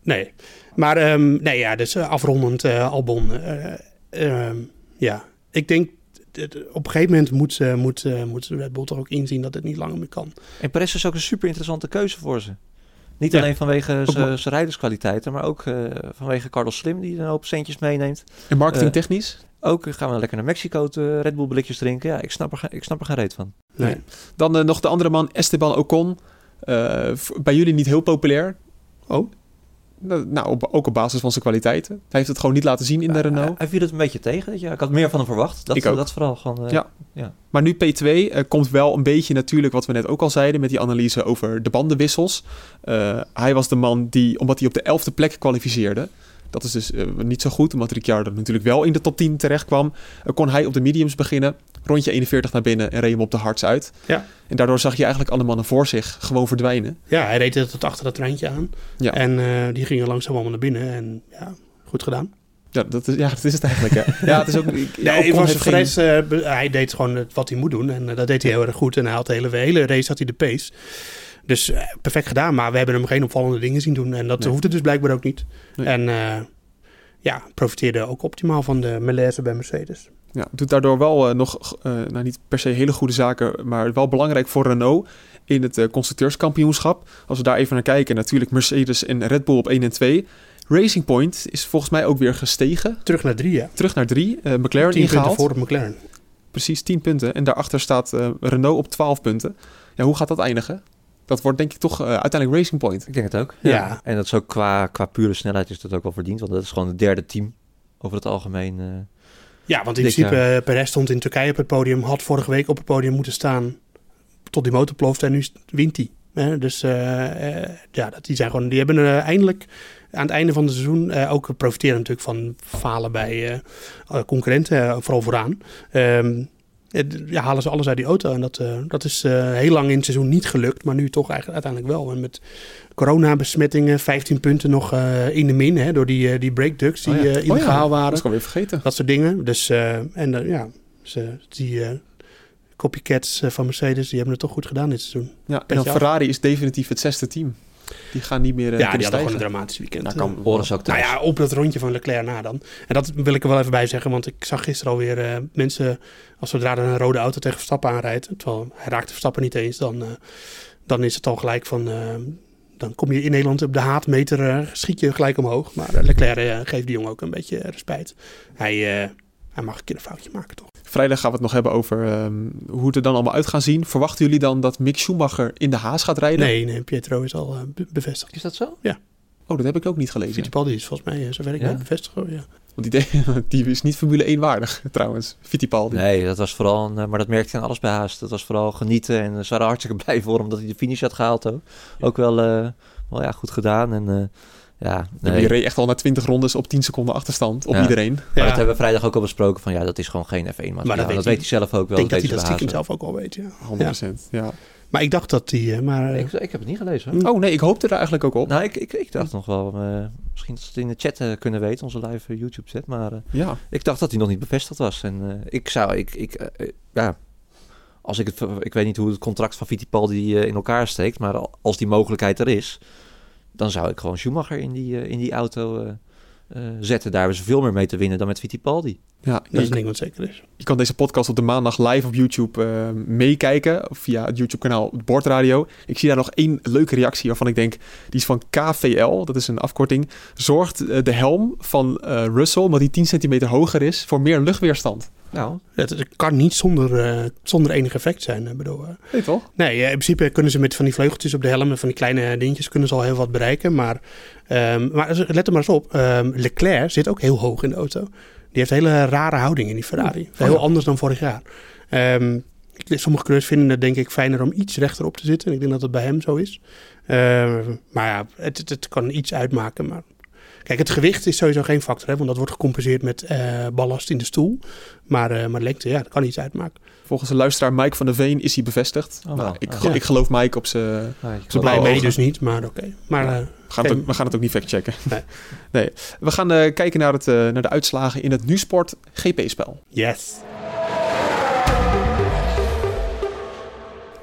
[SPEAKER 8] Nee. Maar ehm, nee, ja, dus eh, afrondend eh, Albon. eh, ehm, ja, ik denk... dat Op een gegeven moment moet, eh, moet, eh, moet Red Bull toch ook inzien dat het niet langer meer kan.
[SPEAKER 7] En Perez is ook een super interessante keuze voor ze. Niet
[SPEAKER 8] Ja.
[SPEAKER 7] alleen vanwege zijn rijderskwaliteiten, maar ook eh, vanwege Carlos Slim, die een hoop centjes meeneemt.
[SPEAKER 2] En marketingtechnisch?
[SPEAKER 7] Ook gaan we lekker naar Mexico te Red Bull blikjes drinken. Ja, ik snap er, ik snap er geen reet van.
[SPEAKER 8] Nee.
[SPEAKER 2] Nee. Dan nog de andere man, Esteban Ocon. Eh, bij jullie niet heel populair.
[SPEAKER 8] Oh?
[SPEAKER 2] Nou, nou, op- ook op basis van zijn kwaliteiten. Hij heeft het gewoon niet laten zien in de
[SPEAKER 7] Hij,
[SPEAKER 2] Renault.
[SPEAKER 7] hij viel het een beetje tegen. Ik had meer van hem verwacht. Dat,
[SPEAKER 2] Ik ook.
[SPEAKER 7] dat vooral gewoon. eh,
[SPEAKER 2] Ja. Maar nu P2 eh, komt wel een beetje natuurlijk wat we net ook al zeiden met die analyse over de bandenwissels. Eh, hij was de man die, omdat hij op de elfde plek kwalificeerde. Dat is dus eh, niet zo goed, omdat Ricciardo natuurlijk wel in de top 10 terecht kwam. eh, kon hij op de mediums beginnen, rondje 41 naar binnen en reed hem op de hards uit.
[SPEAKER 8] Ja.
[SPEAKER 2] En daardoor zag je eigenlijk alle mannen voor zich gewoon verdwijnen.
[SPEAKER 8] Ja, hij reed het tot achter dat treintje aan.
[SPEAKER 2] Ja.
[SPEAKER 8] En eh, die gingen langzaam allemaal naar binnen. En ja, goed gedaan.
[SPEAKER 2] Ja, dat is, ja, dat is het eigenlijk. Hè. Ja, het is ook. (laughs) ik- ja,
[SPEAKER 8] Nee, was
[SPEAKER 2] geen-
[SPEAKER 8] hij deed gewoon wat hij moet doen. En dat deed hij heel erg goed. En hij had de hele, hele race had hij de pace. Dus eh, perfect gedaan. Maar we hebben hem geen opvallende dingen zien doen. En dat
[SPEAKER 2] Nee.
[SPEAKER 8] hoeft het dus blijkbaar ook niet.
[SPEAKER 2] Nee.
[SPEAKER 8] En eh, ja, profiteerde ook optimaal van de malaise bij Mercedes.
[SPEAKER 2] Ja, doet daardoor wel eh, nog, nou niet per se hele goede zaken, maar wel belangrijk voor Renault in het constructeurskampioenschap. Als we daar even naar kijken, natuurlijk Mercedes en Red Bull op 1 en 2. Racing Point is volgens mij ook weer gestegen.
[SPEAKER 8] Terug naar drie, ja.
[SPEAKER 2] Terug naar 3. McLaren
[SPEAKER 8] 10 punten
[SPEAKER 2] ingehaald.
[SPEAKER 8] voor de McLaren.
[SPEAKER 2] Precies 10 punten. En daarachter staat Renault op 12 punten. Ja, hoe gaat dat eindigen? Dat wordt denk ik toch eh, uiteindelijk Racing Point.
[SPEAKER 7] Ik denk het ook.
[SPEAKER 8] Ja.
[SPEAKER 7] En dat is ook qua, qua pure snelheid is dat ook wel verdiend. Want dat is gewoon het derde team over het algemeen. eh.
[SPEAKER 8] Ja, want in principe,
[SPEAKER 7] jaar.
[SPEAKER 8] eh, Perez stond in Turkije op het podium. Had vorige week op het podium moeten staan tot die motor plooft. En nu wint hij. Hè? Dus eh, eh, ja, dat, die, zijn gewoon, die hebben eh, eindelijk aan het einde van het seizoen eh, ook profiteren natuurlijk van falen bij concurrenten, vooral vooraan. Ehm, eh, ja, halen ze alles uit die auto. En dat, eh, dat is eh, heel lang in het seizoen niet gelukt, maar nu toch eigenlijk uiteindelijk wel. En met coronabesmettingen, 15 punten nog eh, in de min hè, door die, die breakducts die
[SPEAKER 2] Oh ja. Oh ja,
[SPEAKER 8] illegaal
[SPEAKER 2] Dat
[SPEAKER 8] waren.
[SPEAKER 2] is ik alweer vergeten.
[SPEAKER 8] Dat soort dingen. Dus, en ja, ze, die, copycats van Mercedes, die hebben het toch goed gedaan dit seizoen.
[SPEAKER 2] Ja, en dan. Ferrari is definitief het zesde team. Die gaan niet meer uh,
[SPEAKER 8] ja, die hadden gewoon een dramatisch weekend. Eh,
[SPEAKER 2] kan
[SPEAKER 7] Horen ze ook
[SPEAKER 8] Nou ja, op dat rondje van Leclerc na dan. En dat wil ik er wel even bij zeggen, want ik zag gisteren alweer eh mensen, als zodra er een rode auto tegen Verstappen aanrijdt, terwijl hij raakte Verstappen niet eens, dan, eh, dan is het al gelijk van, eh, dan kom je in Nederland op de haatmeter, eh, schiet je gelijk omhoog. Maar eh, Leclerc eh, geeft die jongen ook een beetje eh, respijt. Hij, eh, hij mag een keer een foutje maken, toch?
[SPEAKER 2] Vrijdag gaan we het nog hebben over ehm, hoe het er dan allemaal uit gaan zien. Verwachten jullie dan dat Mick Schumacher in de Haas gaat rijden?
[SPEAKER 8] Nee, nee, Pietro is al eh, be- bevestigd.
[SPEAKER 7] Is dat zo?
[SPEAKER 2] Oh, dat heb ik ook niet gelezen.
[SPEAKER 8] Fittipaldi is volgens mij, eh, zover ik
[SPEAKER 7] Ja?
[SPEAKER 8] weet, bevestigd. Ja.
[SPEAKER 2] Want die, (laughs) die is niet Formule 1 waardig, (laughs) trouwens. Fittipaldi.
[SPEAKER 7] Nee, dat was vooral, een, eh, maar dat merkte je aan alles bij Haas. Dat was vooral genieten en ze waren hartstikke (laughs) blij voor hem dat hij de finish had gehaald. Ook, ook wel, eh, wel ja, goed gedaan. En eh, ja, nee.
[SPEAKER 2] Die reed echt al na 20 rondes op 10 seconden achterstand op
[SPEAKER 7] Ja.
[SPEAKER 2] iedereen.
[SPEAKER 7] Maar
[SPEAKER 8] Ja.
[SPEAKER 7] dat hebben we vrijdag ook al besproken van ja, dat is gewoon geen F1 materiaal.
[SPEAKER 8] dat
[SPEAKER 7] dat,
[SPEAKER 8] weet
[SPEAKER 7] weet,
[SPEAKER 8] hij-
[SPEAKER 7] hij zelf ook wel.
[SPEAKER 8] Ik denk dat hij dat stiekem zelf ook al weet, ja.
[SPEAKER 2] 100%. Ja.
[SPEAKER 8] Maar ik dacht dat hij, eh, maar... eh.
[SPEAKER 7] Ik, ik heb het niet gelezen. hoor.
[SPEAKER 2] Oh nee, ik hoopte er eigenlijk ook op.
[SPEAKER 7] Nou, ik, ik, ik dacht nog wel, eh, misschien dat ze het in de chat kunnen weten, onze live eh, YouTube chat. Maar eh,
[SPEAKER 2] Ja,
[SPEAKER 7] ik dacht dat hij nog niet bevestigd was. En eh, ik zou, ik, ik, ja, als ik het, ik weet niet hoe het contract van Fittipaldi eh, in elkaar steekt, maar al- als die mogelijkheid er is, dan zou ik gewoon Schumacher in die, eh, in die auto eh, eh, zetten. Daar hebben ze veel meer mee te winnen dan met Fittipaldi.
[SPEAKER 2] ja.
[SPEAKER 8] dat is ding wat zeker is.
[SPEAKER 2] je kan deze podcast op de maandag live op YouTube eh, meekijken. Via het YouTube kanaal Bordradio. Ik zie daar nog één leuke reactie waarvan ik denk... Die is van KVL, dat is een afkorting. Zorgt de helm van eh, Russell, omdat die 10 centimeter hoger is... voor meer luchtweerstand.
[SPEAKER 7] Nou,
[SPEAKER 8] Het, het kan niet zonder, eh, zonder enig effect zijn. Ik bedoel, eh.
[SPEAKER 2] Je toch?
[SPEAKER 8] nee, eh, in principe kunnen ze met van die vleugeltjes op de helm en van die kleine dingetjes kunnen ze al heel wat bereiken. Maar, ehm, maar let er maar eens op. ehm, Leclerc zit ook heel hoog in de auto. Die heeft een hele rare houding in die Ferrari. Heel
[SPEAKER 2] ja.
[SPEAKER 8] anders dan vorig jaar. Ehm, sommige coureurs vinden het denk ik fijner om iets rechterop te zitten. En ik denk dat dat bij hem zo is. Maar ja, het, het, het kan iets uitmaken. Maar Kijk, het gewicht is sowieso geen factor, hè, want dat wordt gecompenseerd met eh, ballast in de stoel. Maar, eh maar lengte, ja, dat kan iets uitmaken.
[SPEAKER 2] Volgens de luisteraar Mike van der Veen is hij bevestigd.
[SPEAKER 7] Oh,
[SPEAKER 2] nou, ik, ik geloof Mike op zijn...
[SPEAKER 7] geloof
[SPEAKER 2] blij mee
[SPEAKER 8] dus niet, maar oké. Maar eh,
[SPEAKER 2] We gaan, het
[SPEAKER 8] Geen-
[SPEAKER 2] ook, we gaan het ook niet factchecken. (laughs)
[SPEAKER 8] Nee.
[SPEAKER 2] nee. We gaan eh, kijken naar, het, eh, naar de uitslagen in het NuSport GP-spel.
[SPEAKER 8] yes.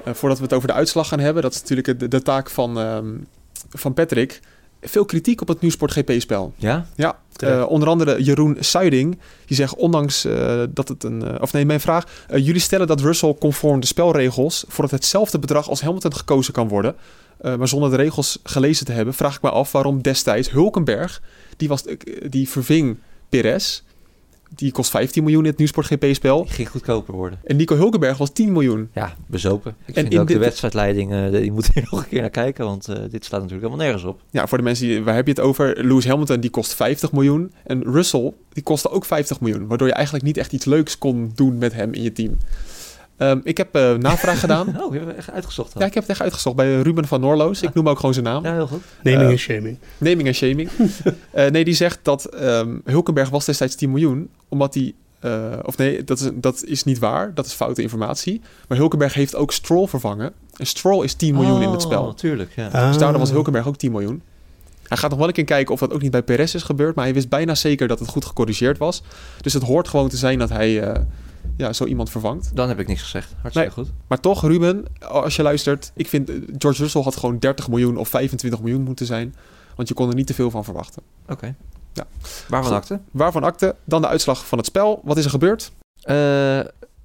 [SPEAKER 2] Eh, voordat we het over de uitslag gaan hebben, dat is natuurlijk de, de taak van, ehm, van Patrick. Veel kritiek op het NuSport GP-spel.
[SPEAKER 7] Ja?
[SPEAKER 2] Ja, eh, onder andere Jeroen Suiding. Die zegt, ondanks eh, dat het een... eh, of nee, mijn vraag. jullie stellen dat Russell conform de spelregels... voor het hetzelfde bedrag als Hamilton gekozen kan worden. Maar zonder de regels gelezen te hebben... vraag ik me af waarom destijds Hulkenberg... die, was, die verving Perez... die kost 15 miljoen in het NuSport GP-spel...
[SPEAKER 7] Die ging goedkoper worden.
[SPEAKER 2] en Nico Hulkenberg was 10 miljoen.
[SPEAKER 7] Ja, bezopen. Ik
[SPEAKER 2] En
[SPEAKER 7] vind
[SPEAKER 2] in
[SPEAKER 7] ook
[SPEAKER 2] dit-
[SPEAKER 7] de wedstrijdleiding, eh, die moet hier (laughs) nog een keer naar kijken, want eh, dit slaat natuurlijk helemaal nergens op.
[SPEAKER 2] Ja, voor de mensen, die, waar heb je het over? Lewis Hamilton die kost 50 miljoen. En Russell die kostte ook 50 miljoen. Waardoor je eigenlijk niet echt iets leuks kon doen met hem in je team. Ehm, ik heb eh, navraag (laughs) gedaan.
[SPEAKER 7] Oh, we hebben echt uitgezocht. dan.
[SPEAKER 2] Ja, ik heb het echt uitgezocht bij Ruben van Noorloos. Ik noem ook gewoon zijn naam.
[SPEAKER 7] Ja, heel goed.
[SPEAKER 8] Naming
[SPEAKER 2] Eh,
[SPEAKER 8] en shaming.
[SPEAKER 2] Naming en shaming. Eh, nee, die zegt dat ehm, Hulkenberg was destijds 10 miljoen. Omdat hij... eh, of nee, dat is, dat is niet waar. Dat is foute informatie. Maar Hulkenberg heeft ook Stroll vervangen. En Stroll is 10 miljoen in het spel.
[SPEAKER 7] Oh, tuurlijk, ja.
[SPEAKER 8] Ah.
[SPEAKER 2] Dus daardoor was Hulkenberg ook 10 miljoen. Hij gaat nog wel een keer kijken of dat ook niet bij Perez is gebeurd. Maar hij wist bijna zeker dat het goed gecorrigeerd was. Dus het hoort gewoon te zijn dat hij eh, ja, zo iemand vervangt.
[SPEAKER 7] Dan heb ik niks gezegd. Hartstikke goed.
[SPEAKER 2] Maar toch, Ruben, als je luistert. Ik vind eh, George Russell had gewoon 30 miljoen of 25 miljoen moeten zijn. Want je kon er niet te veel van verwachten.
[SPEAKER 7] Oké.
[SPEAKER 2] Ja.
[SPEAKER 7] Waarvan
[SPEAKER 2] Goed.
[SPEAKER 7] akte?
[SPEAKER 2] Waarvan akte? Dan de uitslag van het spel. Wat is er gebeurd?
[SPEAKER 7] Eh,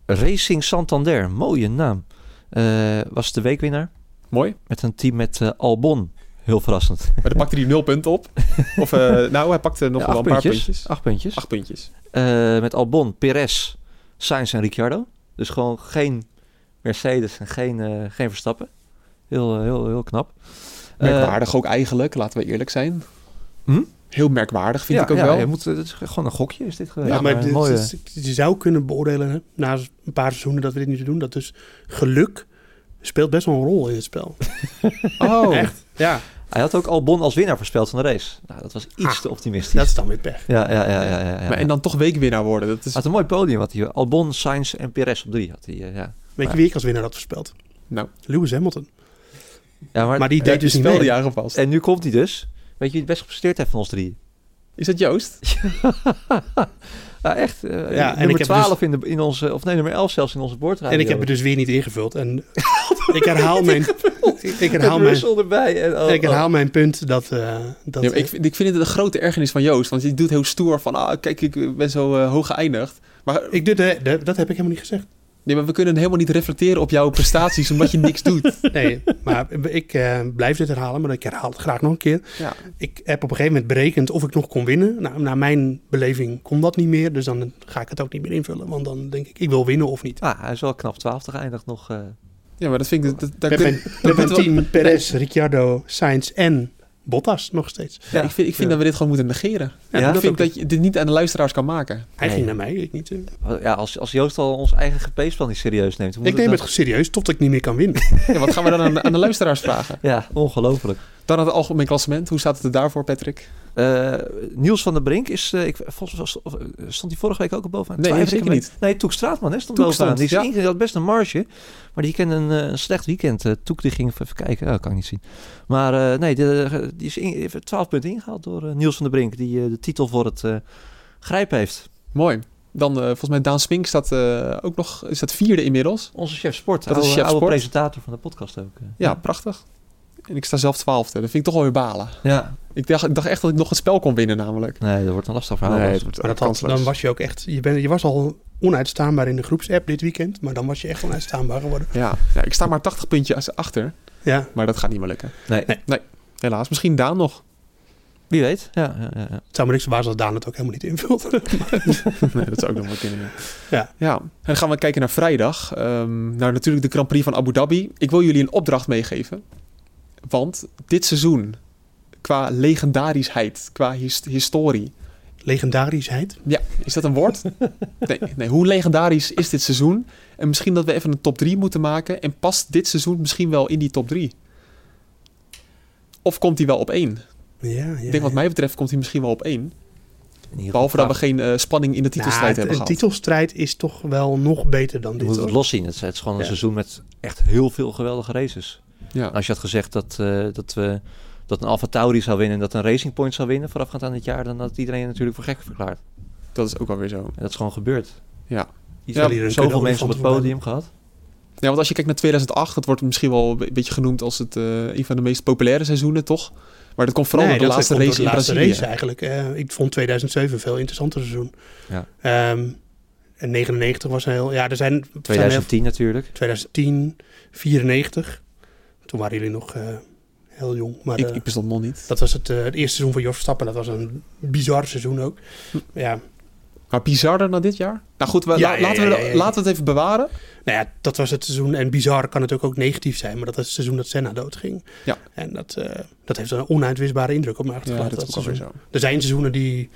[SPEAKER 7] Racing Santander, mooie naam. Eh, was de weekwinnaar
[SPEAKER 2] Mooi.
[SPEAKER 7] met een team met Albon. Heel verrassend.
[SPEAKER 2] Maar dan pakte hij 0 punten op. (laughs) Of nou, hij pakte nog
[SPEAKER 7] Ja,
[SPEAKER 2] wel een paar
[SPEAKER 7] puntjes. Acht puntjes.
[SPEAKER 2] Acht puntjes.
[SPEAKER 7] Met Albon, Perez, Sainz en Ricciardo. Dus gewoon geen Mercedes en geen, eh, geen Verstappen. Heel, eh, heel, heel knap. Eh,
[SPEAKER 2] Merkwaardig ook eigenlijk, laten we eerlijk zijn.
[SPEAKER 7] Hm?
[SPEAKER 2] Heel merkwaardig vind
[SPEAKER 7] ja,
[SPEAKER 2] ik ook
[SPEAKER 7] ja,
[SPEAKER 2] wel.
[SPEAKER 7] Je moet, het is gewoon een gokje is dit geweest.
[SPEAKER 8] Ja, maar dit-
[SPEAKER 7] mooie-
[SPEAKER 8] dit- je zou kunnen beoordelen, hè, na een paar seizoenen dat we dit niet doen, dat dus geluk speelt best wel een rol in het spel. (laughs)
[SPEAKER 2] Oh,
[SPEAKER 8] Echt? Ja.
[SPEAKER 7] Hij had ook Albon als winnaar voorspeld van de race. Nou, dat was iets
[SPEAKER 8] Ah,
[SPEAKER 7] te optimistisch.
[SPEAKER 8] Dat is dan weer pech.
[SPEAKER 7] Ja, ja, ja. ja, ja, ja.
[SPEAKER 2] Maar en dan toch weekwinnaar worden. Dat is...
[SPEAKER 7] Had een mooi podium. Had hij. Albon, Sainz en Perez op drie. Had hij, eh, ja.
[SPEAKER 8] Weet je wie ik als winnaar had voorspeld?
[SPEAKER 2] Nou,
[SPEAKER 8] Lewis Hamilton.
[SPEAKER 7] Ja, maar,
[SPEAKER 8] Maar die deed
[SPEAKER 2] die
[SPEAKER 8] dus niet mee.
[SPEAKER 2] jaren vast.
[SPEAKER 7] En nu komt hij dus. Weet je wie het best gepresteerd heeft van ons drie?
[SPEAKER 2] Is dat Joost? (laughs)
[SPEAKER 7] Ja, echt. eh,
[SPEAKER 8] Ja, en
[SPEAKER 7] nummer
[SPEAKER 8] ik heb
[SPEAKER 7] 12 in, de, in onze, of nee, nummer 11 zelfs in onze boordradio.
[SPEAKER 8] En ik heb het dus weer niet ingevuld. En (laughs) (laughs) ik herhaal mijn, ik herhaal mijn,
[SPEAKER 7] erbij. En, oh,
[SPEAKER 8] ik herhaal mijn punt dat... eh, dat
[SPEAKER 2] Ja, ik, vind- ik vind het een grote ergernis van Joost. Want hij doet heel stoer van, ah, kijk, ik ben zo eh, hoog geëindigd. Maar,
[SPEAKER 8] ik doe de, de- dat heb ik helemaal niet gezegd.
[SPEAKER 2] nee, maar we kunnen helemaal niet reflecteren op jouw prestaties omdat je niks doet. (laughs)
[SPEAKER 8] Nee, maar ik eh, blijf dit herhalen, maar ik herhaal het graag nog een keer.
[SPEAKER 2] Ja.
[SPEAKER 8] Ik heb op een gegeven moment berekend of ik nog kon winnen. Nou, naar mijn beleving kon dat niet meer, dus dan ga ik het ook niet meer invullen. Want dan denk ik, ik wil winnen of niet.
[SPEAKER 7] Ah, hij is wel knap 12 geëindigd nog. eh.
[SPEAKER 2] Ja, maar dat vind ik... Dat, dat,
[SPEAKER 8] Met
[SPEAKER 2] dat-
[SPEAKER 8] team Perez, Ricciardo, Sainz en Bottas nog steeds.
[SPEAKER 7] Ja.
[SPEAKER 2] ik vind, ik vind dat we dit gewoon moeten negeren.
[SPEAKER 8] Ja,
[SPEAKER 2] ik
[SPEAKER 8] dat
[SPEAKER 2] vind
[SPEAKER 8] ook.
[SPEAKER 2] dat je dit niet aan de luisteraars kan maken.
[SPEAKER 8] Hij
[SPEAKER 7] Nee.
[SPEAKER 8] ging naar mij, ik niet.
[SPEAKER 7] ja, als, als Joost al ons eigen gepeespel niet serieus neemt.
[SPEAKER 8] Ik neem
[SPEAKER 7] dan-
[SPEAKER 8] het serieus, tot ik niet meer kan winnen.
[SPEAKER 2] Ja, wat gaan we dan aan, aan de luisteraars vragen?
[SPEAKER 7] Ja, ongelooflijk.
[SPEAKER 2] Dan het algemeen klassement. Hoe staat het er daarvoor, Patrick?
[SPEAKER 7] Eh, Niels van der Brink is, eh, ik, volgens mij eh, stond hij vorige week ook al bovenaan?
[SPEAKER 2] Nee, zeker
[SPEAKER 7] beetje. Nee, Toek Straatman hè, stond
[SPEAKER 2] Toek
[SPEAKER 7] bovenaan.
[SPEAKER 2] stond,
[SPEAKER 7] die, is
[SPEAKER 2] ja.
[SPEAKER 7] had best een marge, maar die kende een, een slecht weekend. Toek die ging even kijken, oh, kan ik niet zien. Maar nee, de, die is in, even 12 punten ingehaald door Niels van der Brink, die de titel voor het grijp heeft.
[SPEAKER 2] Mooi. Dan volgens mij Daan Spink staat ook nog... Is dat vierde inmiddels?
[SPEAKER 7] Onze chef sport,
[SPEAKER 2] Dat is
[SPEAKER 7] oude,
[SPEAKER 2] chef
[SPEAKER 7] oude
[SPEAKER 2] sport.
[SPEAKER 7] presentator van de podcast ook.
[SPEAKER 2] Ja, prachtig. En ik sta zelf twaalfde. Dat vind ik toch wel weer balen.
[SPEAKER 7] ja.
[SPEAKER 2] Ik dacht, ik dacht echt dat ik nog het spel kon winnen namelijk.
[SPEAKER 7] Nee, dat wordt een lastig verhaal.
[SPEAKER 2] Nee,
[SPEAKER 7] Dat-
[SPEAKER 2] het wordt
[SPEAKER 8] Maar dat had, dan was je ook echt, je, bent, je was al onuitstaanbaar in de groepsapp dit weekend, maar dan was je echt onuitstaanbaar geworden.
[SPEAKER 2] Ja, ja, ik sta maar 80 puntjes achter.
[SPEAKER 8] Ja,
[SPEAKER 2] Maar dat gaat niet meer lukken.
[SPEAKER 7] nee.
[SPEAKER 2] Helaas. Misschien Daan nog.
[SPEAKER 7] Wie weet. Ja, ja, ja, ja.
[SPEAKER 8] het zou me niks verbazen als Daan het ook helemaal niet invult. (laughs)
[SPEAKER 2] nee, dat zou ook nog wel kunnen.
[SPEAKER 8] Ja.
[SPEAKER 2] ja. En dan gaan we kijken naar vrijdag. Ehm, naar natuurlijk de Grand Prix van Abu Dhabi. Ik wil jullie een opdracht meegeven. Want dit seizoen, qua legendarischheid, qua his- historie.
[SPEAKER 8] Legendarischheid.
[SPEAKER 2] Ja, is dat een woord? (laughs) nee, nee, hoe legendarisch is dit seizoen? En misschien dat we even een top 3 moeten maken. En past dit seizoen misschien wel in die top 3? Of komt hij wel op één?
[SPEAKER 8] Ja, ja,
[SPEAKER 2] Ik denk wat mij betreft komt hij misschien wel op één.
[SPEAKER 7] In ieder
[SPEAKER 2] Behalve
[SPEAKER 7] geval
[SPEAKER 2] dat we geen eh, spanning in de titelstrijd
[SPEAKER 8] Nou,
[SPEAKER 2] hebben
[SPEAKER 8] Een
[SPEAKER 2] gehad.
[SPEAKER 8] titelstrijd is toch wel nog beter dan
[SPEAKER 7] Je
[SPEAKER 8] dit.
[SPEAKER 7] moet het
[SPEAKER 8] hoor.
[SPEAKER 7] los zien. Het is, het is gewoon een
[SPEAKER 8] Ja.
[SPEAKER 7] seizoen met echt heel veel geweldige races.
[SPEAKER 2] Ja.
[SPEAKER 7] Als je had gezegd dat, eh, dat, we, dat een Alfa Tauri zou winnen en dat een Racing Point zou winnen voorafgaand aan dit jaar, dan had iedereen je natuurlijk voor gek verklaard.
[SPEAKER 2] Dat is ook alweer zo.
[SPEAKER 7] En dat is gewoon gebeurd.
[SPEAKER 2] Ja.
[SPEAKER 7] Iets
[SPEAKER 2] Ja,
[SPEAKER 7] ja,
[SPEAKER 8] een
[SPEAKER 7] zoveel mensen op het podium gehad.
[SPEAKER 2] Ja, want als je kijkt naar 2008, dat wordt misschien wel een beetje genoemd als het, eh, een van de meest populaire seizoenen, toch? Maar dat komt vooral
[SPEAKER 8] Nee,
[SPEAKER 2] door de
[SPEAKER 8] dat
[SPEAKER 2] laatste race in
[SPEAKER 8] de laatste
[SPEAKER 2] Brazilië.
[SPEAKER 8] race eigenlijk. Eh, ik vond 2007 een veel interessanter seizoen.
[SPEAKER 7] Ja.
[SPEAKER 8] Ehm, en 99 was een heel... Ja, er zijn... er zijn heel-
[SPEAKER 7] 2010 natuurlijk.
[SPEAKER 8] 2010, 94. Toen waren jullie nog eh, heel jong. Maar
[SPEAKER 2] Ik,
[SPEAKER 8] eh,
[SPEAKER 2] ik bestond nog niet.
[SPEAKER 8] dat was het, eh, het eerste seizoen van Jos Verstappen. Dat was een bizar seizoen ook.
[SPEAKER 2] Hm.
[SPEAKER 8] Ja,
[SPEAKER 2] Maar bizarder dan dit jaar? Nou goed, we,
[SPEAKER 8] Ja,
[SPEAKER 2] la-
[SPEAKER 8] ja,
[SPEAKER 2] laten,
[SPEAKER 8] ja,
[SPEAKER 2] we,
[SPEAKER 8] ja,
[SPEAKER 2] laten we het even bewaren.
[SPEAKER 8] nou ja, dat was het seizoen. En bizar kan het ook, negatief zijn. Maar dat was het seizoen dat Senna doodging.
[SPEAKER 2] Ja.
[SPEAKER 8] En dat, dat heeft een onuitwisbare indruk op mij
[SPEAKER 2] Ja,
[SPEAKER 8] achtergelaten.
[SPEAKER 2] dat is ook zo.
[SPEAKER 8] Er zijn seizoenen die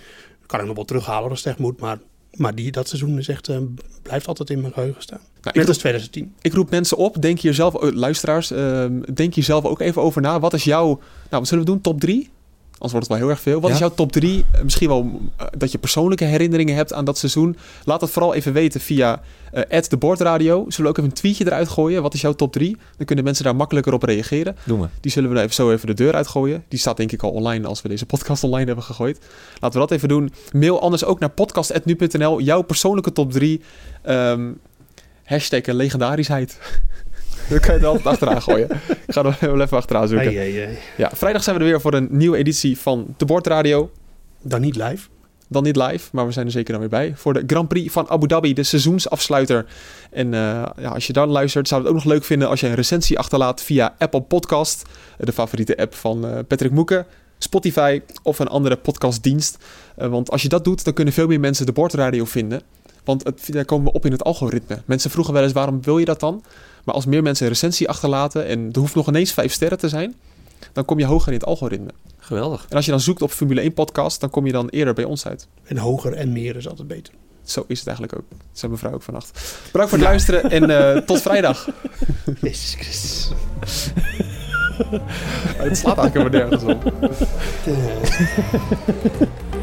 [SPEAKER 8] kan ik nog wel terughalen als het echt moet. Maar, maar die, dat seizoen is echt, eh, blijft altijd in mijn geheugen staan.
[SPEAKER 2] Nou,
[SPEAKER 8] Net
[SPEAKER 2] ik,
[SPEAKER 8] als 2010.
[SPEAKER 2] ik roep mensen op, denk hier zelf, eh, luisteraars, ehm, denk hier zelf ook even over na. Wat is jouw, nou wat zullen we doen, top 3? Anders wordt het wel heel erg veel. Wat
[SPEAKER 7] Ja.
[SPEAKER 2] is jouw top 3? Misschien wel eh, dat je persoonlijke herinneringen hebt aan dat seizoen. Laat het vooral even weten via eh de Bordradio. Zullen we ook even een tweetje eruit gooien? Wat is jouw top 3? Dan kunnen mensen daar makkelijker op reageren.
[SPEAKER 7] Doen we.
[SPEAKER 2] Die zullen we even zo even de deur uitgooien. Die staat denk ik al online als we deze podcast online hebben gegooid. Laten we dat even doen. Mail anders ook naar podcast.nu.nl. Jouw persoonlijke top 3. Ehm hashtag legendarischheid. (laughs) Dan kan je het altijd achteraan gooien. Ik ga er wel even achteraan zoeken. Ja, vrijdag zijn we er weer voor een nieuwe editie van de Bordradio.
[SPEAKER 8] Dan niet live.
[SPEAKER 2] Dan niet live, maar we zijn er zeker dan weer bij. Voor de Grand Prix van Abu Dhabi, de seizoensafsluiter. En eh, ja, als je dan luistert, zou het ook nog leuk vinden als je een recensie achterlaat via Apple Podcast. De favoriete app van eh, Patrick Moeken. Spotify of een andere podcastdienst. Eh, want als je dat doet, dan kunnen veel meer mensen de Bordradio vinden. Want het, daar komen we op in het algoritme. Mensen vroegen wel eens, waarom wil je dat dan? Maar als meer mensen een recensie achterlaten... en er hoeft nog ineens vijf sterren te zijn... dan kom je hoger in het algoritme.
[SPEAKER 7] Geweldig.
[SPEAKER 2] En als je dan zoekt op Formule 1 podcast... dan kom je dan eerder bij ons uit.
[SPEAKER 8] En hoger en meer is altijd beter.
[SPEAKER 2] Zo is het eigenlijk ook. Dat zei mevrouw ook vannacht. Bedankt voor het luisteren en eh, (laughs) tot vrijdag.
[SPEAKER 8] Jezus Christus. (laughs)
[SPEAKER 2] Het slaat eigenlijk helemaal nergens op. (laughs)